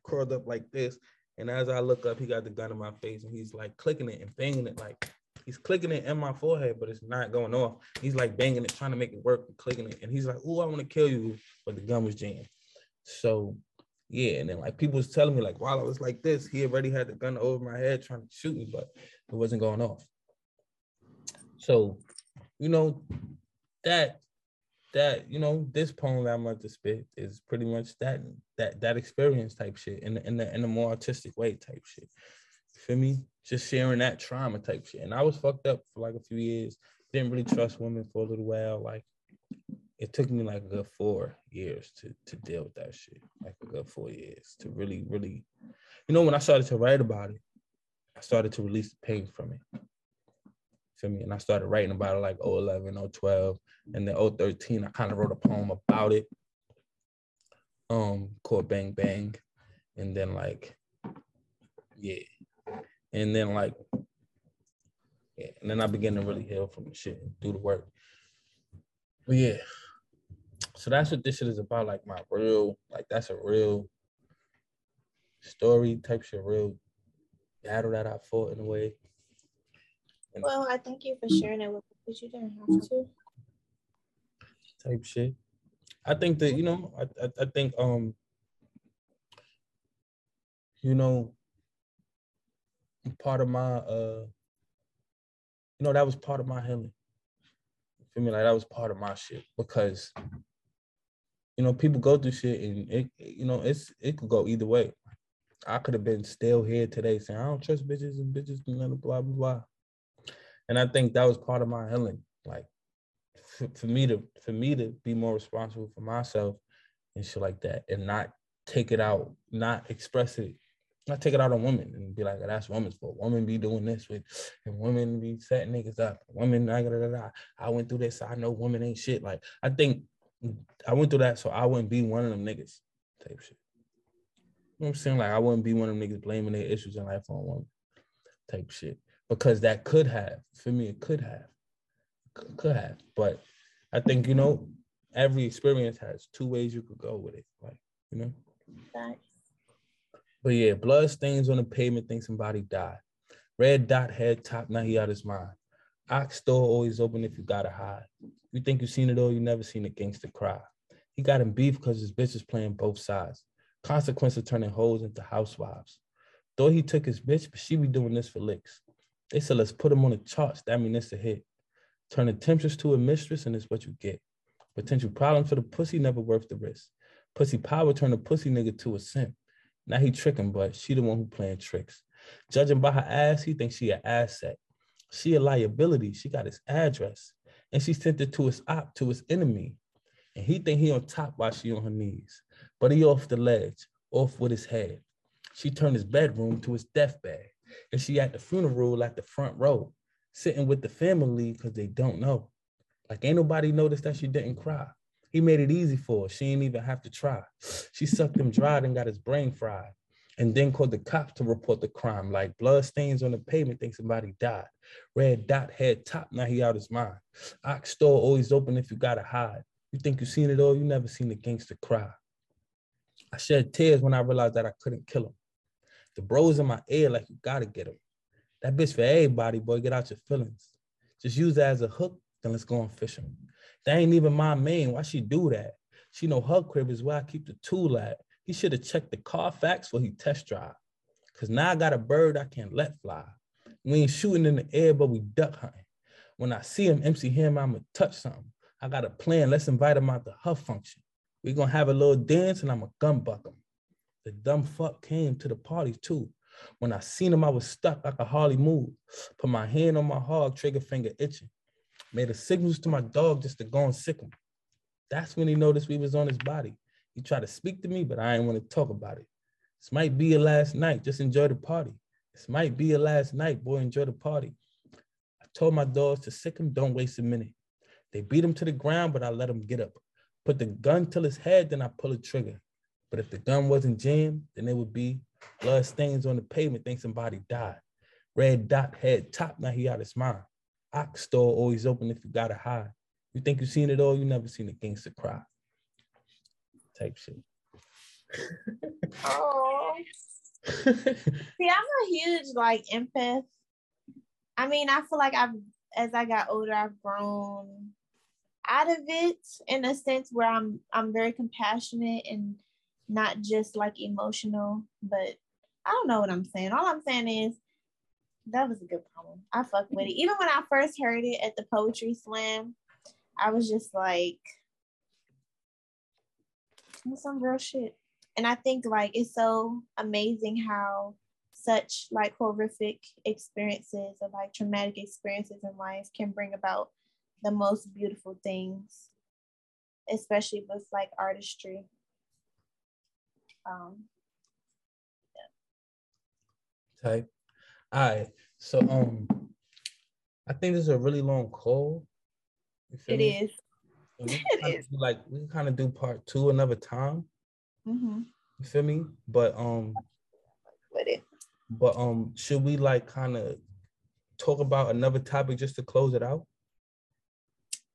curled up like this. And as I look up, he got the gun in my face and he's like clicking it and banging it like he's clicking it in my forehead, but it's not going off. He's like banging it, trying to make it work, clicking it. And he's like, Oh, I want to kill you. But the gun was jammed. So yeah, and then like people was telling me like while I was like this, he already had the gun over my head trying to shoot me, but it wasn't going off. So, you know, that that you know this poem that I'm about to spit is pretty much that that that experience type shit in the, in the in a more artistic way type shit. For me, just sharing that trauma type shit. And I was fucked up for like a few years. Didn't really trust women for a little while. Like it took me like a good four years to to deal with that shit. Like a good four years to really, really, you know, when I started to write about it, I started to release the pain from it. Feel me? And I started writing about it like 011, 012, and then 013, I kind of wrote a poem about it. Um, called Bang Bang. And then like, yeah. And then like, yeah, and then I began to really heal from the shit and do the work. But yeah, so that's what this shit is about. Like my real, like that's a real story type shit, real battle that I fought in a way. And well, I thank you for sharing it with me because you didn't have to. Type shit. I think that you know, I, I, I think um, you know, part of my uh, you know, that was part of my healing. You feel me? Like that was part of my shit because you know, people go through shit and it, you know, it's it could go either way. I could have been still here today saying I don't trust bitches and bitches and blah blah blah. And I think that was part of my healing. Like for, for me to for me to be more responsible for myself and shit like that, and not take it out, not express it, not take it out on women and be like, oh, that's women's fault. Women be doing this with, and women be setting niggas up. Women, I, I went through this. I know women ain't shit. Like I think I went through that so I wouldn't be one of them niggas type shit. You know what I'm saying? Like I wouldn't be one of them niggas blaming their issues in life on women type shit. Because that could have, for me, it could have. Could have. But I think, you know, every experience has two ways you could go with it. Like, you know? Thanks. But yeah, blood stains on the pavement, think somebody died. Red dot head top, now he out his mind. Ox store always open if you gotta hide. You think you seen it all, you never seen a gangster cry. He got him beef because his bitch is playing both sides. Consequence of turning hoes into housewives. Though he took his bitch, but she be doing this for licks. They said, let's put him on the charts. That mean it's a hit. Turn the temptress to a mistress, and it's what you get. Potential problem for the pussy, never worth the risk. Pussy power turn a pussy nigga to a simp. Now he tricking, but she the one who playing tricks. Judging by her ass, he thinks she an asset. She a liability. She got his address and she sent it to his op, to his enemy. And he think he on top while she on her knees. But he off the ledge, off with his head. She turned his bedroom to his deathbed. And she at the funeral at the front row, sitting with the family because they don't know. Like ain't nobody noticed that she didn't cry. He made it easy for her. She ain't even have to try. She sucked him dry and got his brain fried. And then called the cops to report the crime. Like blood stains on the pavement, think somebody died. Red dot head top, now he out his mind. Ox store always open if you gotta hide. You think you seen it all, you never seen a gangster cry. I shed tears when I realized that I couldn't kill him. The bros in my ear like you gotta get him. That bitch for everybody, boy, get out your feelings. Just use that as a hook, then let's go on fishing. That ain't even my main. Why she do that? She know her crib is where I keep the tool at. He should have checked the Carfax before he test drive. Cause now I got a bird I can't let fly. We ain't shooting in the air, but we duck hunting. When I see him, MC him, I'ma touch something. I got a plan. Let's invite him out to her function. we gonna have a little dance and I'ma gun buck him. The dumb fuck came to the party too. When I seen him, I was stuck. I could hardly move. Put my hand on my hog, trigger finger itching. Made a signals to my dog just to go and sick him. That's when he noticed we was on his body. He tried to speak to me, but I ain't want to talk about it. This might be your last night. Just enjoy the party. This might be your last night, boy. Enjoy the party. I told my dogs to sick him, don't waste a minute. They beat him to the ground, but I let him get up. Put the gun till his head, then I pull the trigger. But if the gun wasn't jammed, then it would be blood stains on the pavement. Think somebody died. Red dot head top. Now he out his mind. Ox store always open if you gotta hide. You think you seen it all? You never seen a gangster cry. Type shit. oh. [laughs] See, I'm a huge like empath. I mean, I feel like I've as I got older, I've grown out of it in a sense where I'm I'm very compassionate and not just like emotional, but I don't know what I'm saying. All I'm saying is that was a good poem. I fuck with it. Even when I first heard it at the poetry slam, I was just like, some real shit. And I think like it's so amazing how such like horrific experiences or like traumatic experiences in life can bring about the most beautiful things, especially with like artistry. Um, yeah. Type. All right. So um I think this is a really long call. It me? is. It is. Like we kind of do part two another time. Mm-hmm. You feel me? But um with it. But um should we like kind of talk about another topic just to close it out?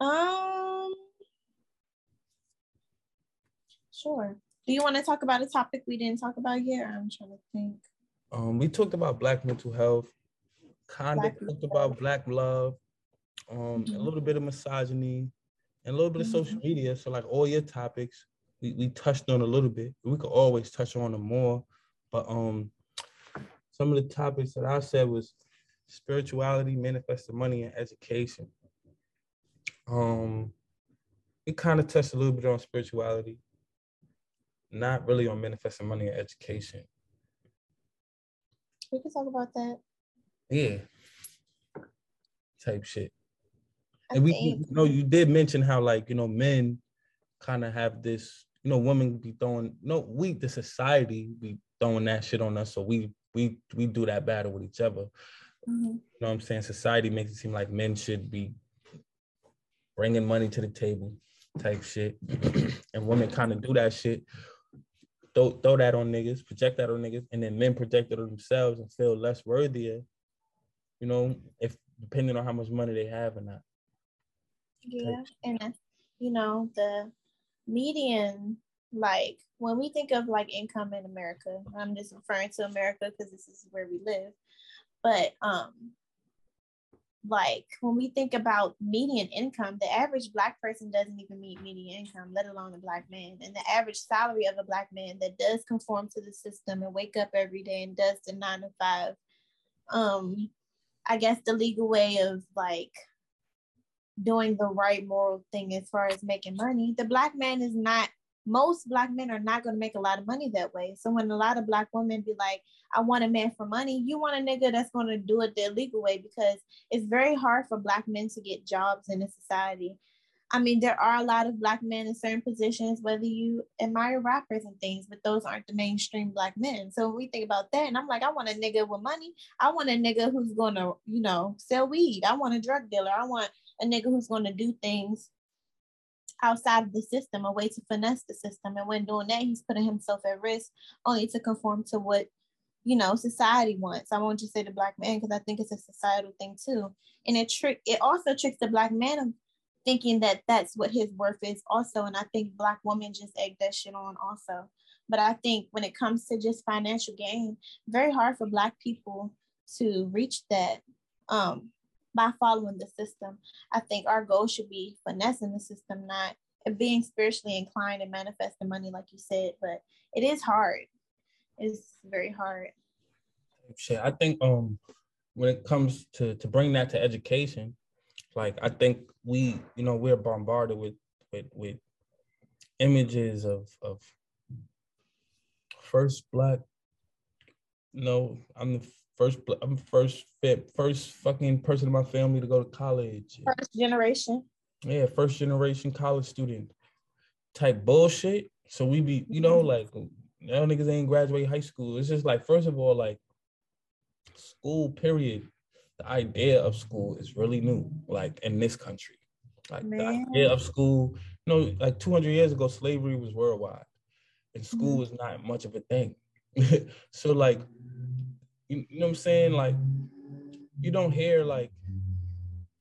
Um sure. Do you want to talk about a topic we didn't talk about yet? I'm trying to think. Um, we talked about black mental health, kind of talked about black love, um, mm-hmm. a little bit of misogyny, and a little bit of social mm-hmm. media. So like all your topics, we, we touched on a little bit. We could always touch on them more, but um, some of the topics that I said was spirituality, manifesting money, and education. Um, we kind of touched a little bit on spirituality, not really on manifesting money and education. We can talk about that. Yeah. Type shit. And we you know you did mention how like, you know, men kind of have this, you know, women be throwing no, we the society be throwing that shit on us. So we we we do that battle with each other. Mm-hmm. You know what I'm saying? Society makes it seem like men should be bringing money to the table type shit. and women kind of do that shit throw, throw that on niggas, project that on niggas, and then men project it on themselves and feel less worthier, you know, if depending on how much money they have or not. Yeah, and you know, the median, like when we think of like income in America, I'm just referring to America because this is where we live. But um like when we think about median income, the average black person doesn't even meet median income, let alone a black man. And the average salary of a black man that does conform to the system and wake up every day and does the nine to five, um, I guess the legal way of like doing the right moral thing as far as making money, the black man is not most black men are not going to make a lot of money that way. So when a lot of black women be like, I want a man for money, you want a nigga that's going to do it the legal way because it's very hard for black men to get jobs in a society. I mean, there are a lot of black men in certain positions, whether you admire rappers and things, but those aren't the mainstream black men. So when we think about that, and I'm like, I want a nigga with money. I want a nigga who's gonna, you know, sell weed. I want a drug dealer. I want a nigga who's gonna do things outside of the system, a way to finesse the system. And when doing that, he's putting himself at risk only to conform to what, you know, society wants. I won't just say the black man because I think it's a societal thing too. And it trick it also tricks the black man thinking that that's what his worth is also. And I think black women just egg that shit on also. But I think when it comes to just financial gain, very hard for black people to reach that. Um, by following the system. I think our goal should be finessing the system, not being spiritually inclined and manifesting money, like you said. But it is hard. It's very hard. Shit, I think um when it comes to to bring that to education, like I think we, you know, we're bombarded with with with images of of first black. No, I'm the first I'm first fit first fucking person in my family to go to college. First generation. Yeah, first generation college student type bullshit. So we be, you know, mm-hmm. like now niggas ain't graduate high school. It's just like first of all, like school period. The idea of school is really new, like in this country. Like Man. the idea of school, you know, like 200 years ago, slavery was worldwide. and school mm-hmm. was not much of a thing. [laughs] so like, you, you know what I'm saying? Like, you don't hear like,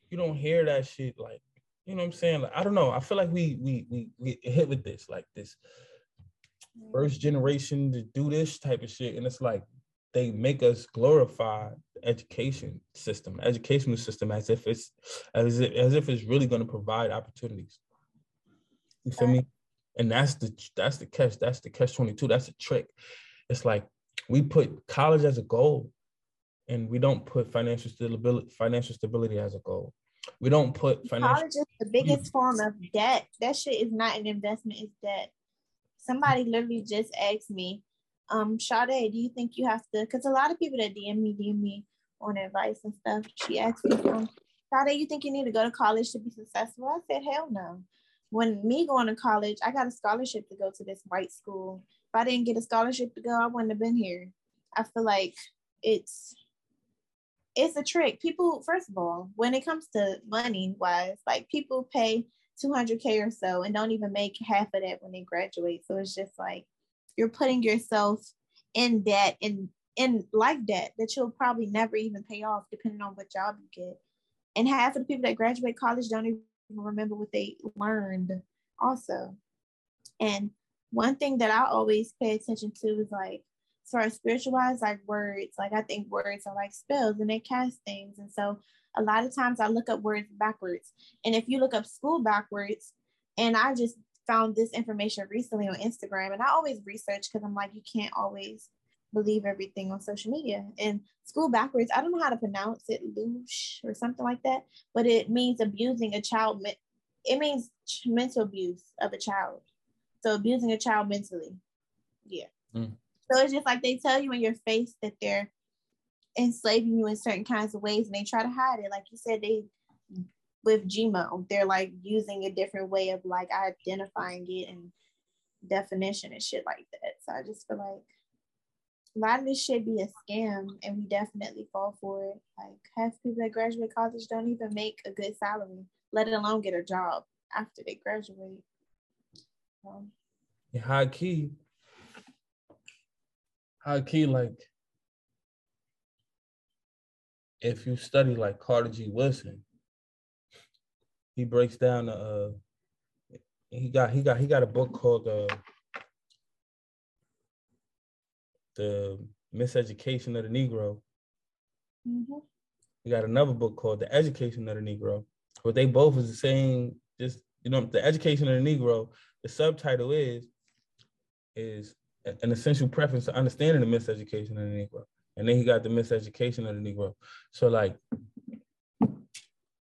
you don't hear that shit like, you know what I'm saying? Like, I don't know. I feel like we we we, we hit with this like this mm. first generation to do this type of shit, and it's like they make us glorify the education system, educational system, as if it's as if as if it's really going to provide opportunities. You feel me? And that's the that's the catch. That's the catch twenty two. That's the trick. It's like we put college as a goal, and we don't put financial stability financial stability as a goal. We don't put financial. College is the biggest form of debt. That shit is not an investment. It's debt. Somebody literally just asked me, um, Sade, do you think you have to? Because a lot of people that DM me, DM me on advice and stuff. She asked me, um, Sade, you think you need to go to college to be successful? I said, hell no when me going to college, I got a scholarship to go to this white school. If I didn't get a scholarship to go, I wouldn't have been here. I feel like it's it's a trick. People, first of all, when it comes to money wise, like people pay 200k or so and don't even make half of that when they graduate. So it's just like you're putting yourself in debt in in life debt that you'll probably never even pay off depending on what job you get. And half of the people that graduate college don't even remember what they learned also. And one thing that I always pay attention to is like, as far as spiritual wise, like words, like I think words are like spells and they cast things. And so a lot of times I look up words backwards. And if you look up school backwards, and I just found this information recently on Instagram, and I always research because I'm like, you can't always believe everything on social media. And school backwards, I don't know how to pronounce it, loosh or something like that, but it means abusing a child. It means mental abuse of a child. So abusing a child mentally. Yeah. Mm. So it's just like they tell you in your face that they're enslaving you in certain kinds of ways and they try to hide it. Like you said, they with GMO, they're like using a different way of like identifying it and definition and shit like that. So I just feel like a lot of this should be a scam and we definitely fall for it. Like half people that graduate college don't even make a good salary, let alone get a job after they graduate. Um, yeah, high key. High key, like if you study like Carter G. Woodson, he breaks down uh he got he got he got a book called uh the Miseducation of the Negro. Mm-hmm. We got another book called The Education of the Negro, but they both is the same. Just you know, the Education of the Negro. The subtitle is is an essential preference to understanding the miseducation of the Negro, and then he got the miseducation of the Negro. So like,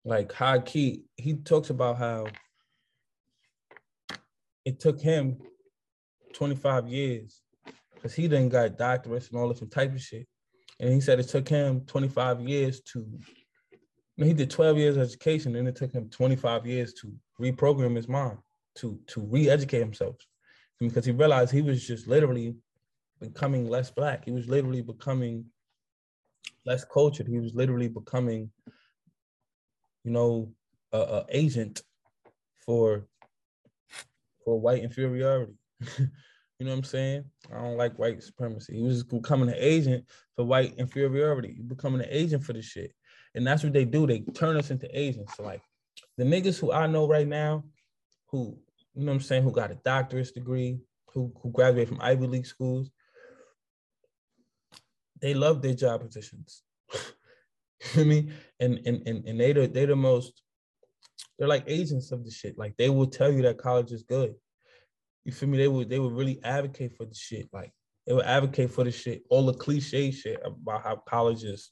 like high key, he talks about how it took him 25 years because he then got doctorates and all different type of shit. And he said it took him 25 years to, he did 12 years of education, and it took him 25 years to reprogram his mind, to to re-educate himself, because he realized he was just literally becoming less black. He was literally becoming less cultured. He was literally becoming, you know, a, a agent for for white inferiority. [laughs] You know what I'm saying? I don't like white supremacy. He was becoming an agent for white inferiority. You becoming an agent for the shit. And that's what they do. They turn us into agents. So like the niggas who I know right now, who, you know what I'm saying, who got a doctorate degree, who, who graduated from Ivy League schools, they love their job positions. [laughs] [laughs] I mean? And and and, and they the they the most, they're like agents of the shit. Like they will tell you that college is good you feel me? They would they would really advocate for the shit. Like they would advocate for the shit, all the cliche shit about how college is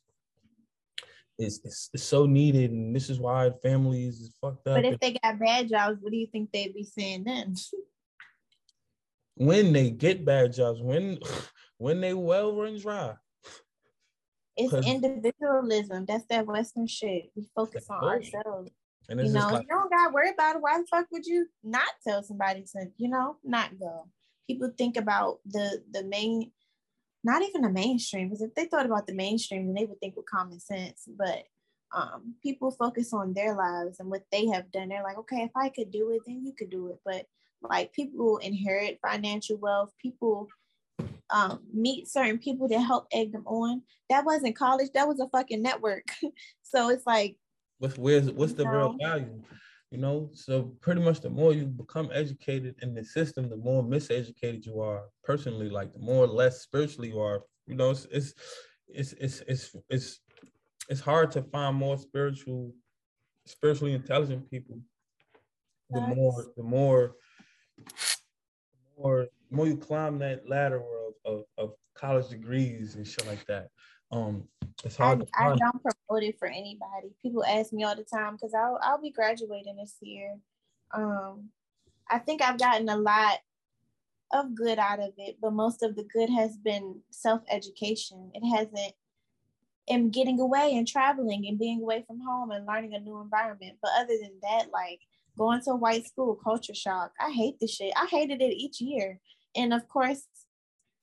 is, is, is so needed and this is why families is fucked up. But if they got bad jobs, what do you think they'd be saying then? When they get bad jobs, when [laughs] when they well run dry. It's individualism. That's that Western shit. We focus on ourselves. And you know, like, you don't got to worry about it. Why the fuck would you not tell somebody to, you know, not go? People think about the the main, not even the mainstream, because if they thought about the mainstream, then they would think with common sense. But um, people focus on their lives and what they have done. They're like, okay, if I could do it, then you could do it. But Like people inherit financial wealth, people um, meet certain people that help egg them on. That wasn't college, that was a fucking network. [laughs] so it's like what's where's what's the know? real value? You know, so pretty much the more you become educated in the system, the more miseducated you are personally, like the more less spiritually you are. You know, it's it's it's it's it's it's, it's hard to find more spiritual spiritually intelligent people. The more the more the more the more you climb that ladder of, of, of college degrees and shit like that. Um, it's hard. I, I don't promote it for anybody. People ask me all the time because I'll I'll be graduating this year. Um, I think I've gotten a lot of good out of it, but most of the good has been self education. It hasn't in getting away and traveling and being away from home and learning a new environment. But other than that, like going to a white school, culture shock. I hate this shit. I hated it each year. And of course,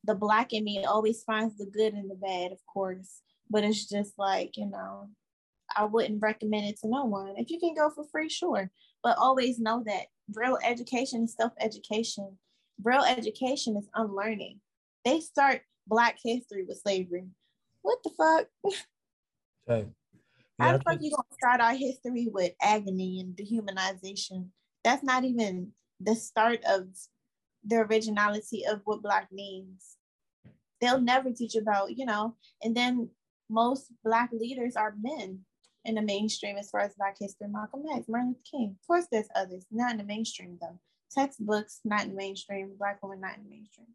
the black in me always finds the good and the bad, of course. But it's just like, you know, I wouldn't recommend it to no one. If you can go for free, sure. But always know that real education is self education. Real education is unlearning. They start Black history with slavery. What the fuck? Okay. Yeah, How the fuck you gonna start our history with agony and dehumanization? That's not even the start of the originality of what black means. They'll never teach about, you know, and then most black leaders are men in the mainstream as far as black history. Malcolm X, Martin Luther King. Of course, there's others, not in the mainstream though. Textbooks, not in the mainstream. Black women, not in the mainstream.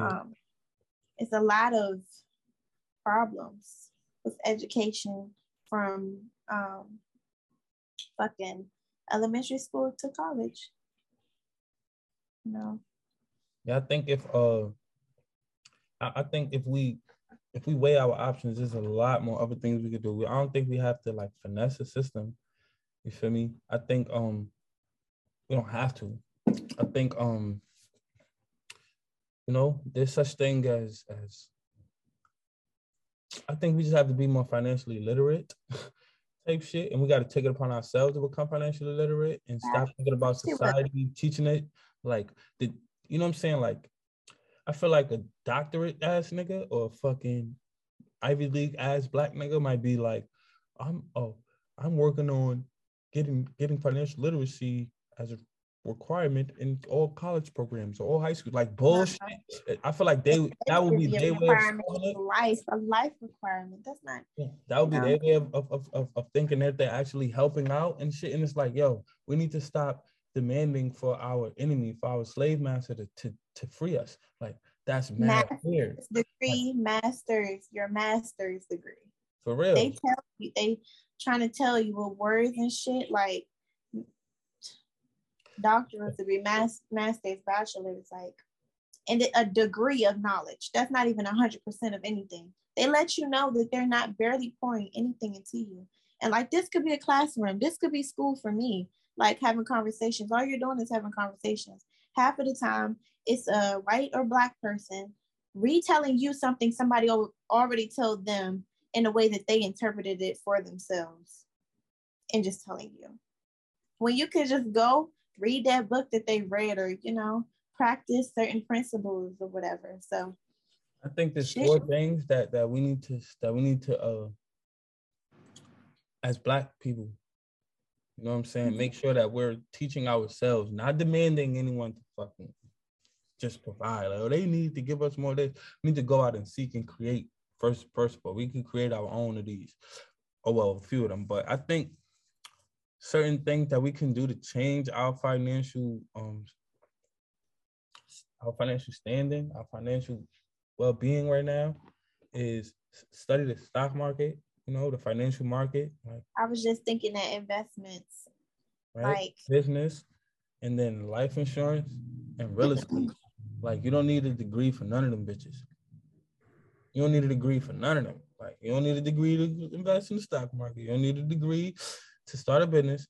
Um, it's a lot of problems with education from um, fucking elementary school to college. You know. Yeah, I think if uh, I, I think if we if we weigh our options, there's a lot more other things we could do. We, I don't think we have to like finesse the system. You feel me? I think um we don't have to. I think um you know there's such thing as as I think we just have to be more financially literate [laughs] type shit, and we got to take it upon ourselves to become financially literate and stop thinking about society teaching it. Like the, you know what I'm saying? Like, I feel like a doctorate ass nigga or a fucking Ivy League ass black nigga might be like, I'm oh, I'm working on getting getting financial literacy as a requirement in all college programs or all high school. Like bullshit. I feel like they that would be their way of life, a life requirement. That's not yeah, that would be their way of, of, of, of thinking that they're actually helping out and shit. And it's like, yo, we need to stop demanding for our enemy, for our slave master to to, to free us. Like that's mad weird. Degree, like, masters, your master's degree. For real. They tell you they trying to tell you with words and shit like doctorate degree, mass, master's, bachelor's, like, and a degree of knowledge. That's not even 100% of anything. They let you know that they're not barely pouring anything into you. And like, this could be a classroom, this could be school for me, like having conversations. All you're doing is having conversations. Half of the time, it's a white or black person retelling you something somebody already told them in a way that they interpreted it for themselves and just telling you. When you could just go read that book that they read or you know practice certain principles or whatever so i think there's Shit. four things that that we need to that we need to uh as black people you know what i'm saying? Mm-hmm. make sure that we're teaching ourselves not demanding anyone to fucking just provide. Like, oh, they need to give us more they need to go out and seek and create first first of all we can create our own of these. Oh well a few of them. But i think certain things that we can do to change our financial um our financial standing, our financial well-being right now is study the stock market, you know, the financial market. Like, I was just thinking that investments, right? like business, and then life insurance and real estate. [clears throat] like you don't need a degree for none of them bitches. You don't need a degree for none of them. Like you don't need a degree to invest in the stock market. You don't need a degree to start a business,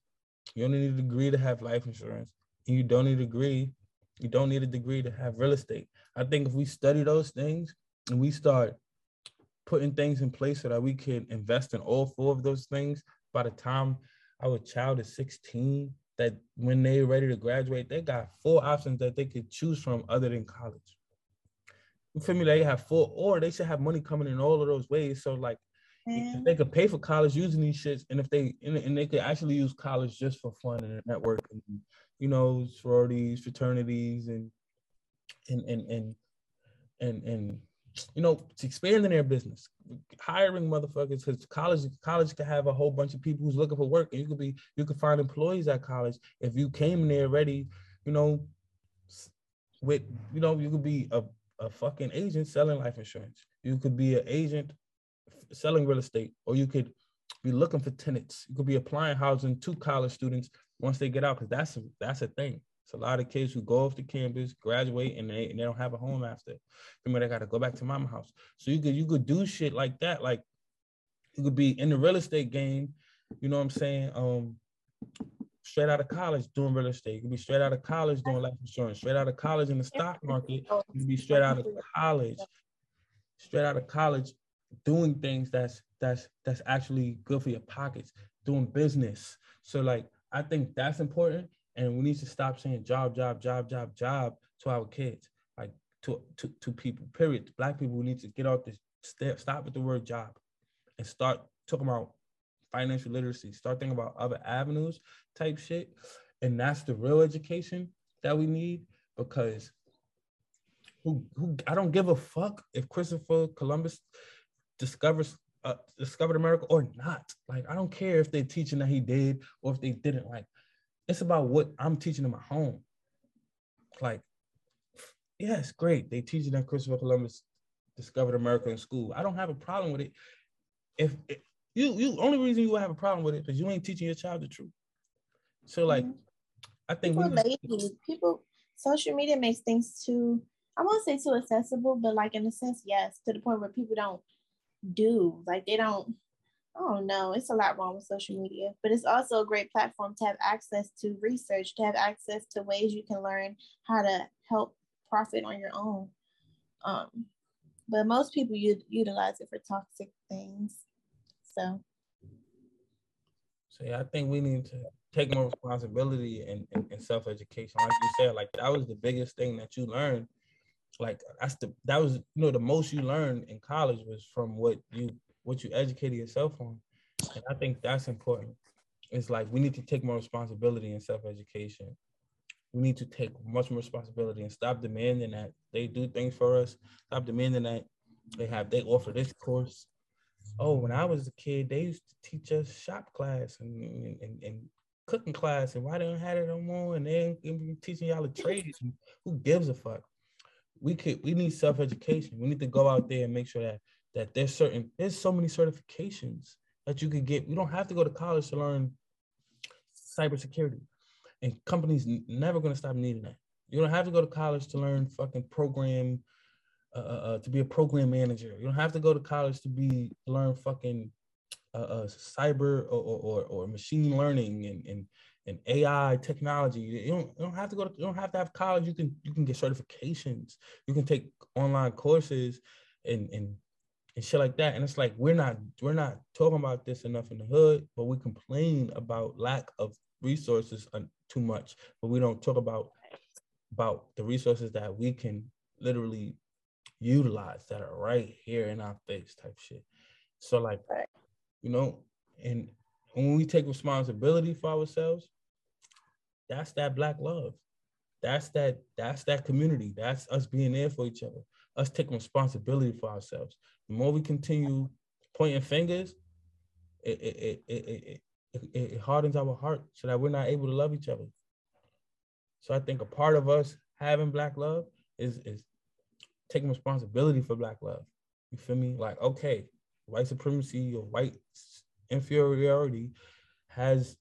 you only need a degree to have life insurance. And you don't need a degree, you don't need a degree to have real estate. I think if we study those things and we start putting things in place so that we can invest in all four of those things by the time our child is 16, that when they're ready to graduate, they got four options that they could choose from other than college. You feel me? They have four, or they should have money coming in all of those ways. So like they could pay for college using these shits, and if they and, and they could actually use college just for fun and network and you know sororities, fraternities, and and and and and and you know, expanding their business, hiring motherfuckers because college college can have a whole bunch of people who's looking for work, and you could be you could find employees at college if you came there ready, you know, with you know you could be a, a fucking agent selling life insurance. You could be an agent selling real estate, or you could be looking for tenants. You could be applying housing to college students once they get out, because that's a, that's a thing. It's a lot of kids who go off the campus, graduate, and they, and they don't have a home after. Remember, they got to go back to mama house. So you could you could do shit like that. Like you could be in the real estate game. You know what I'm saying? Um, straight out of college doing real estate. You could be straight out of college doing life insurance. Straight out of college in the stock market. You could be straight out of college, straight out of college doing things that's that's that's actually good for your pockets. Doing business. So like I think that's important and we need to stop saying job, job, job, job, job to our kids, like to to, to people. Period. Black people need to get off this step, stop with the word job, and start talking about financial literacy. Start thinking about other avenues, type shit, and that's the real education that we need because. Who, who I don't give a fuck if Christopher Columbus discovers uh, discovered America or not. Like I don't care if they're teaching that he did or if they didn't. Like it's about what I'm teaching them at home. Like, yes, great. They teach you that Christopher Columbus discovered America in school. I don't have a problem with it. If, if you, you only reason you have a problem with it because you ain't teaching your child the truth. So like, mm-hmm. I think people, lazy. people social media makes things too. I won't say too accessible, but like in a sense, yes, to the point where people don't do like they don't Oh no, it's a lot wrong with social media, but it's also a great platform to have access to research, to have access to ways you can learn how to help profit on your own. Um, but most people u- utilize it for toxic things. So, so I think we need to take more responsibility and, and, and self education. Like you said, like that was the biggest thing that you learned. Like that's the that was you know the most you learned in college was from what you what you educated yourself on. And I think that's important. It's like we need to take more responsibility in self-education. We need to take much more responsibility and stop demanding that they do things for us. Stop demanding that they have they offer this course. Oh, when I was a kid, they used to teach us shop class and and, and cooking class, and why they don't have it no more? And they ain't teaching y'all the trades. Who gives a fuck? We could we need self-education. We need to go out there and make sure that that there's certain there's so many certifications that you could get. You don't have to go to college to learn cybersecurity, and companies never going to stop needing that. You don't have to go to college to learn fucking program, uh, uh, uh, to be a program manager. You don't have to go to college to be learn fucking uh, uh, cyber or, or, or machine learning and, and and AI technology. You don't, you don't have to go to, you don't have to have college. You can you can get certifications. You can take online courses and and and shit like that. And it's like we're not we're not talking about this enough in the hood, but we complain about lack of resources too much, but we don't talk about about the resources that we can literally utilize that are right here in our face type shit. So like, you know, and when we take responsibility for ourselves, that's that black love. That's that that's that community. That's us being there for each other us taking responsibility for ourselves. The more we continue pointing fingers, it it, it, it, it, it hardens our heart so that we're not able to love each other. So I think a part of us having black love is is taking responsibility for black love. You feel me? Like, okay, white supremacy or white inferiority has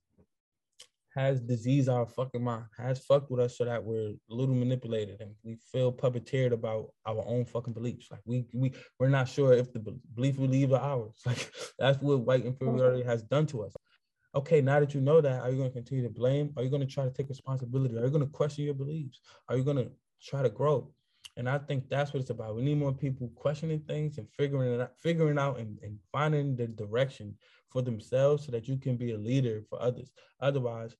has diseased our fucking mind, has fucked with us so that we're a little manipulated and we feel puppeteered about our own fucking beliefs. Like we we we're not sure if the belief we leave are ours. [laughs] Like that's what white inferiority has done to us. Okay, now that you know that, are you going to continue to blame? Are you going to try to take responsibility? Are you going to question your beliefs? Are you going to try to grow? And I think that's what it's about. We need more people questioning things and figuring it out, figuring out and, and finding the direction for themselves so that you can be a leader for others. Otherwise,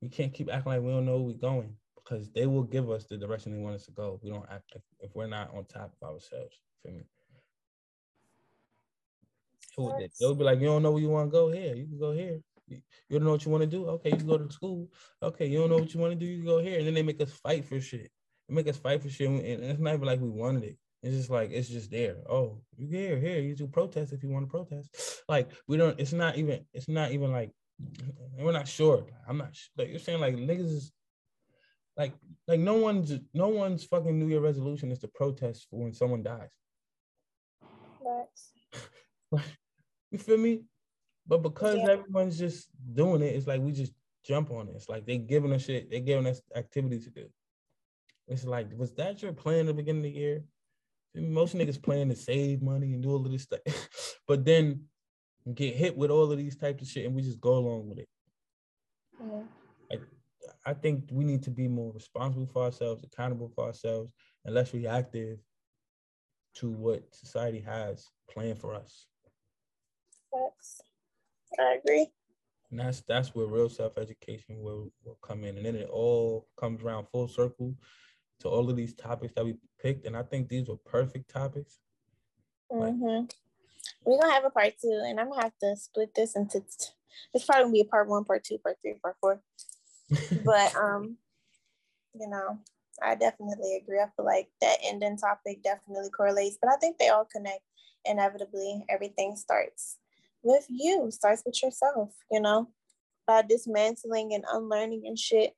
we can't keep acting like we don't know where we're going because they will give us the direction they want us to go. We don't act if we're not on top of ourselves. Feel me? They'll be like, you don't know where you want to go here. You can go here. You don't know what you want to do. Okay, you can go to school. Okay, you don't know what you want to do. You go here, and then they make us fight for shit. They make us fight for shit, and it's not even like we wanted it. It's just like it's just there. Oh, you here, here. You do protest if you want to protest. [sniffs] Like we don't. It's not even. It's not even like we're not sure. I'm not. Like you're saying, like niggas is like like no one's no one's fucking New Year resolution is to protest for when someone dies. Right. [laughs] you feel me? But because yeah. everyone's just doing it, it's like we just jump on it. It's like they giving us shit, they giving us activity to do. It's like, was that your plan at the beginning of the year? Most niggas plan to save money and do all of this stuff, [laughs] but then get hit with all of these types of shit, and we just go along with it. Yeah. Like, I think we need to be more responsible for ourselves, accountable for ourselves, and less reactive to what society has planned for us. That's, I agree. And that's that's where real self education will, will come in, and then it all comes around full circle to all of these topics that we picked, and I think these were perfect topics. Mm-hmm. Like, We're gonna have a part two, and I'm gonna have to split this into. T- it's probably gonna be a part one, part two, part three, part four. [laughs] but um, you know, I definitely agree. I feel like that ending topic definitely correlates, but I think they all connect. Inevitably, everything starts with you, starts with yourself. You know, by dismantling and unlearning and shit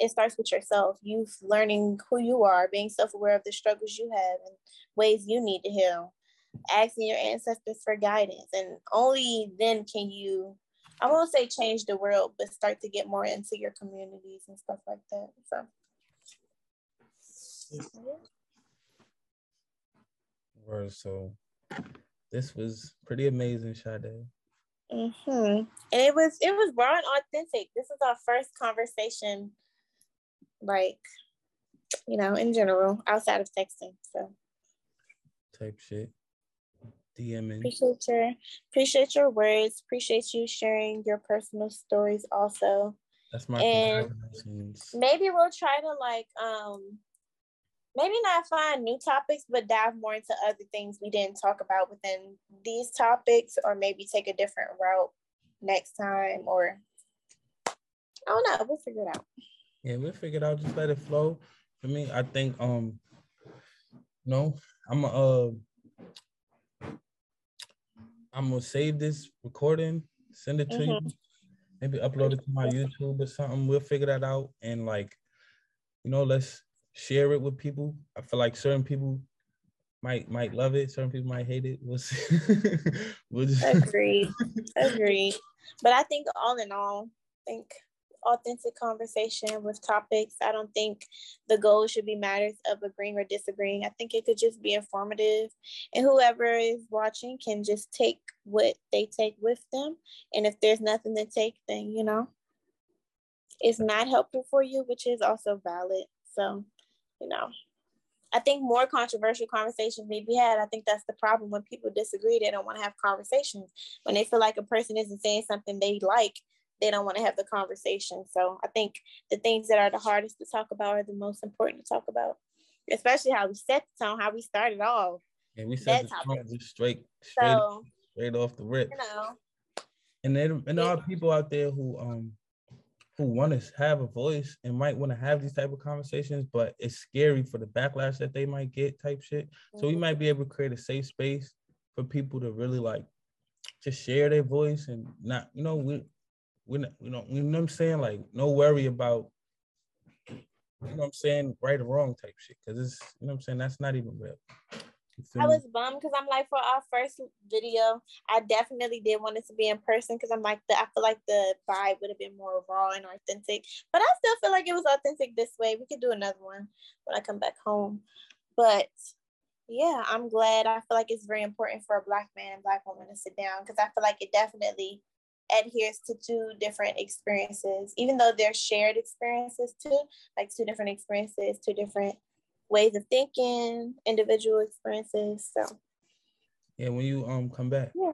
it starts with yourself. You learning who you are, being self-aware of the struggles you have and ways you need to heal, asking your ancestors for guidance, and only then can you. I won't say change the world, but start to get more into your communities and stuff like that. So. Word, so this was pretty amazing, Sade. Mm-hmm. And it was it was raw and authentic. This is our first conversation like you know, in general, outside of texting. So type shit. DMing. Appreciate your appreciate your words. Appreciate you sharing your personal stories also. That's my and maybe we'll try to like um maybe not find new topics, but dive more into other things we didn't talk about within these topics, or maybe take a different route next time, or I don't know. We'll figure it out. Yeah, we'll figure it out. Just let it flow. For me, I think um, no, I'm uh, I'm gonna save this recording, send it to mm-hmm. you, maybe upload it to my YouTube or something. We'll figure that out and like, you know, let's share it with people. I feel like certain people might might love it, certain people might hate it. We'll see. [laughs] we'll just agreed. agreed. But I think all in all, I think authentic conversation with topics. I don't think the goal should be matters of agreeing or disagreeing. I think it could just be informative, and whoever is watching can just take what they take with them. And if there's nothing to take, then you know, it's not helpful for you, which is also valid. So, you know, I think more controversial conversations need to be had. I think that's the problem when people disagree. They don't want to have conversations. When they feel like a person isn't saying something they like, they don't want to have the conversation. So I think the things that are the hardest to talk about are the most important to talk about, especially how we set the tone, how we started off. And we set the tone just straight, straight, so, straight off the rip. You know. And then and there are people out there who um who want to have a voice and might want to have these type of conversations, but it's scary for the backlash that they might get type shit. Mm-hmm. So we mm-hmm. might be able to create a safe space for people to really like just share their voice and not, you know, we we not, we don't, you know what I'm saying? Like, no worry about, you know what I'm saying, right or wrong type shit. Cause it's, you know what I'm saying? That's not even real. I was bummed because I'm like, for our first video, I definitely did want it to be in person because I'm like, the, I feel like the vibe would have been more raw and authentic. But I still feel like it was authentic this way. We could do another one when I come back home. But yeah, I'm glad. I feel like it's very important for a Black man and Black woman to sit down because I feel like it definitely adheres to two different experiences, even though they're shared experiences too, like two different experiences, two different ways of thinking, individual experiences. So yeah, when you um come back, yeah,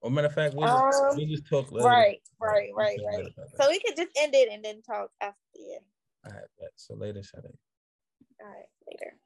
Or matter of fact, we'll just, um, we'll just talk later. Right, right, right, right. So we could just end it and then talk after the end. All right, so later, Sade. All right, later.